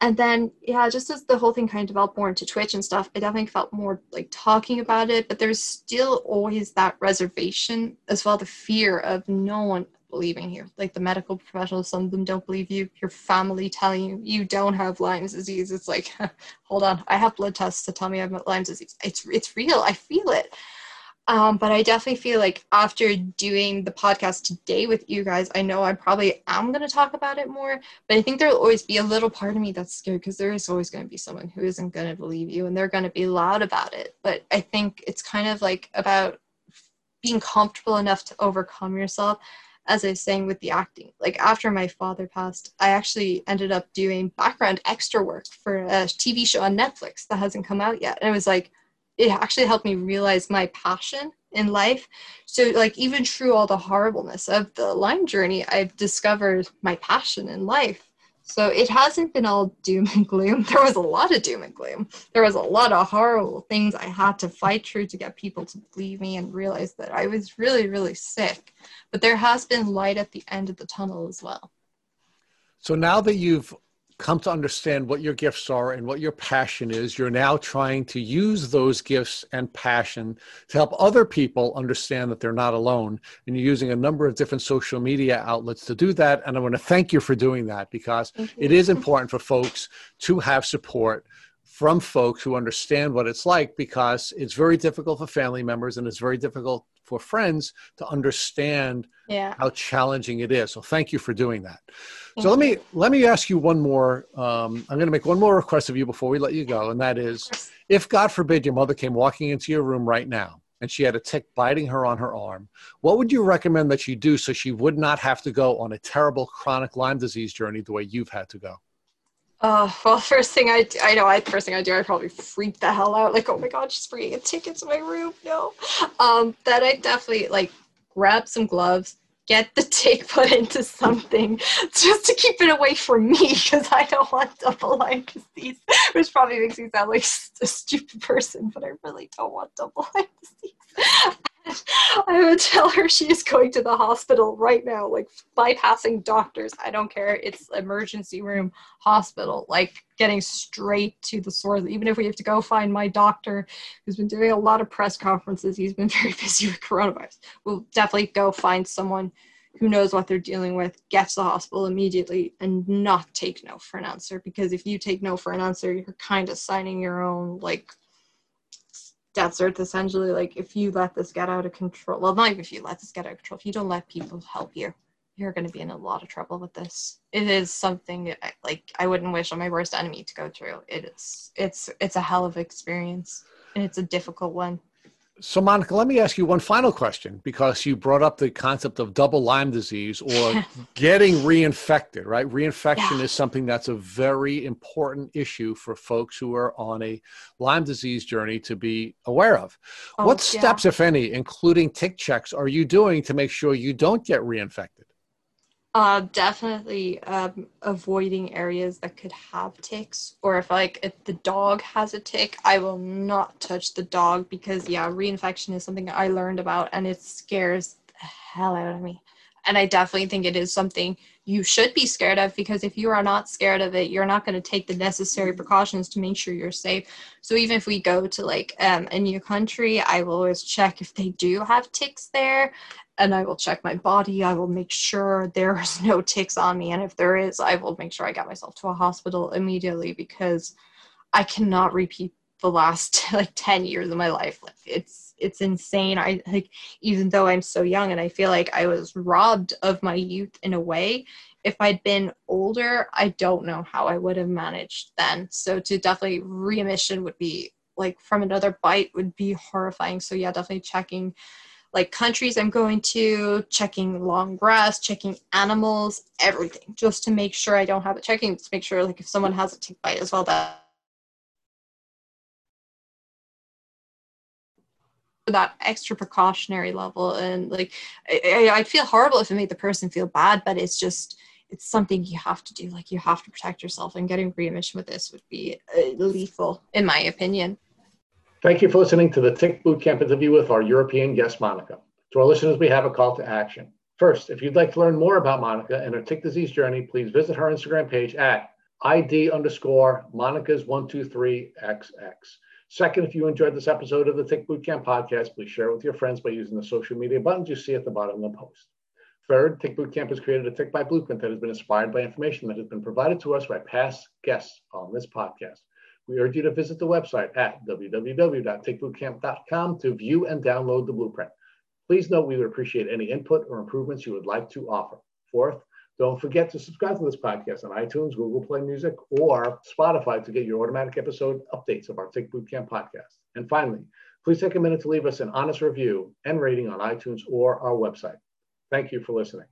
And then yeah just as the whole thing kind of developed more into twitch and stuff i definitely felt more like talking about it but there's still always that reservation as well the fear of no one believing you. Like the medical professionals, some of them don't believe you. Your family telling you you don't have Lyme's disease. It's like, hold on, I have blood tests to tell me I have Lyme's disease. It's it's real. I feel it. Um, but I definitely feel like after doing the podcast today with you guys, I know I probably am going to talk about it more. But I think there'll always be a little part of me that's scared because there is always going to be someone who isn't going to believe you and they're going to be loud about it. But I think it's kind of like about being comfortable enough to overcome yourself as I was saying with the acting, like after my father passed, I actually ended up doing background extra work for a TV show on Netflix that hasn't come out yet. And it was like, it actually helped me realize my passion in life. So, like, even through all the horribleness of the Lyme journey, I've discovered my passion in life. So, it hasn't been all doom and gloom. There was a lot of doom and gloom. There was a lot of horrible things I had to fight through to get people to believe me and realize that I was really, really sick. But there has been light at the end of the tunnel as well. So, now that you've come to understand what your gifts are and what your passion is, you're now trying to use those gifts and passion to help other people understand that they're not alone. And you're using a number of different social media outlets to do that. And I want to thank you for doing that because it is important for folks to have support from folks who understand what it's like because it's very difficult for family members and it's very difficult for friends to understand yeah. how challenging it is. So thank you for doing that. Thank so let me let me ask you one more. Um, I'm going to make one more request of you before we let you go, and that is, if God forbid your mother came walking into your room right now and she had a tick biting her on her arm, what would you recommend that she do so she would not have to go on a terrible chronic Lyme disease journey the way you've had to go? Uh, well, first thing I, I know, I first thing I do, I probably freak the hell out. Like, oh my god, she's bringing a ticket to my room. No, um, that I definitely like grab some gloves, get the tick put into something just to keep it away from me because I don't want double Lyme disease, which probably makes me sound like a stupid person, but I really don't want double Lyme disease. I would tell her she is going to the hospital right now, like bypassing doctors. I don't care. It's emergency room hospital, like getting straight to the source. Even if we have to go find my doctor, who's been doing a lot of press conferences, he's been very busy with coronavirus. We'll definitely go find someone who knows what they're dealing with, get to the hospital immediately, and not take no for an answer. Because if you take no for an answer, you're kind of signing your own like death essentially like if you let this get out of control well not even if you let this get out of control if you don't let people help you you're going to be in a lot of trouble with this. It is something I, like i wouldn't wish on my worst enemy to go through. It is it's it's a hell of an experience and it's a difficult one so, Monica, let me ask you one final question because you brought up the concept of double Lyme disease or getting reinfected, right? Reinfection yeah. is something that's a very important issue for folks who are on a Lyme disease journey to be aware of. Oh, what steps, yeah. if any, including tick checks, are you doing to make sure you don't get reinfected? Uh, definitely um, avoiding areas that could have ticks, or if like if the dog has a tick, I will not touch the dog because yeah, reinfection is something I learned about, and it scares the hell out of me. And I definitely think it is something you should be scared of because if you are not scared of it, you're not going to take the necessary precautions to make sure you're safe. So even if we go to like um, a new country, I will always check if they do have ticks there and I will check my body. I will make sure there is no ticks on me. And if there is, I will make sure I get myself to a hospital immediately because I cannot repeat the last like 10 years of my life. Like, It's it's insane. I like even though I'm so young and I feel like I was robbed of my youth in a way. If I'd been older, I don't know how I would have managed then. So to definitely readmission would be like from another bite would be horrifying. So yeah, definitely checking like countries I'm going to, checking long grass, checking animals, everything, just to make sure I don't have it. Checking to make sure, like, if someone has a tick bite as well, that that extra precautionary level and like I, i'd feel horrible if it made the person feel bad but it's just it's something you have to do like you have to protect yourself and getting readmission with this would be uh, lethal in my opinion Thank you for listening to the Tick Bootcamp interview with our European guest, Monica. To our listeners, we have a call to action. First, if you'd like to learn more about Monica and her tick disease journey, please visit her Instagram page at ID underscore Monica's 123XX. Second, if you enjoyed this episode of the Tick Bootcamp podcast, please share it with your friends by using the social media buttons you see at the bottom of the post. Third, Tick Bootcamp has created a Tick Bite Blueprint that has been inspired by information that has been provided to us by past guests on this podcast. We urge you to visit the website at www.tickbootcamp.com to view and download the blueprint. Please note we would appreciate any input or improvements you would like to offer. Fourth, don't forget to subscribe to this podcast on iTunes, Google Play Music, or Spotify to get your automatic episode updates of our Tick Bootcamp podcast. And finally, please take a minute to leave us an honest review and rating on iTunes or our website. Thank you for listening.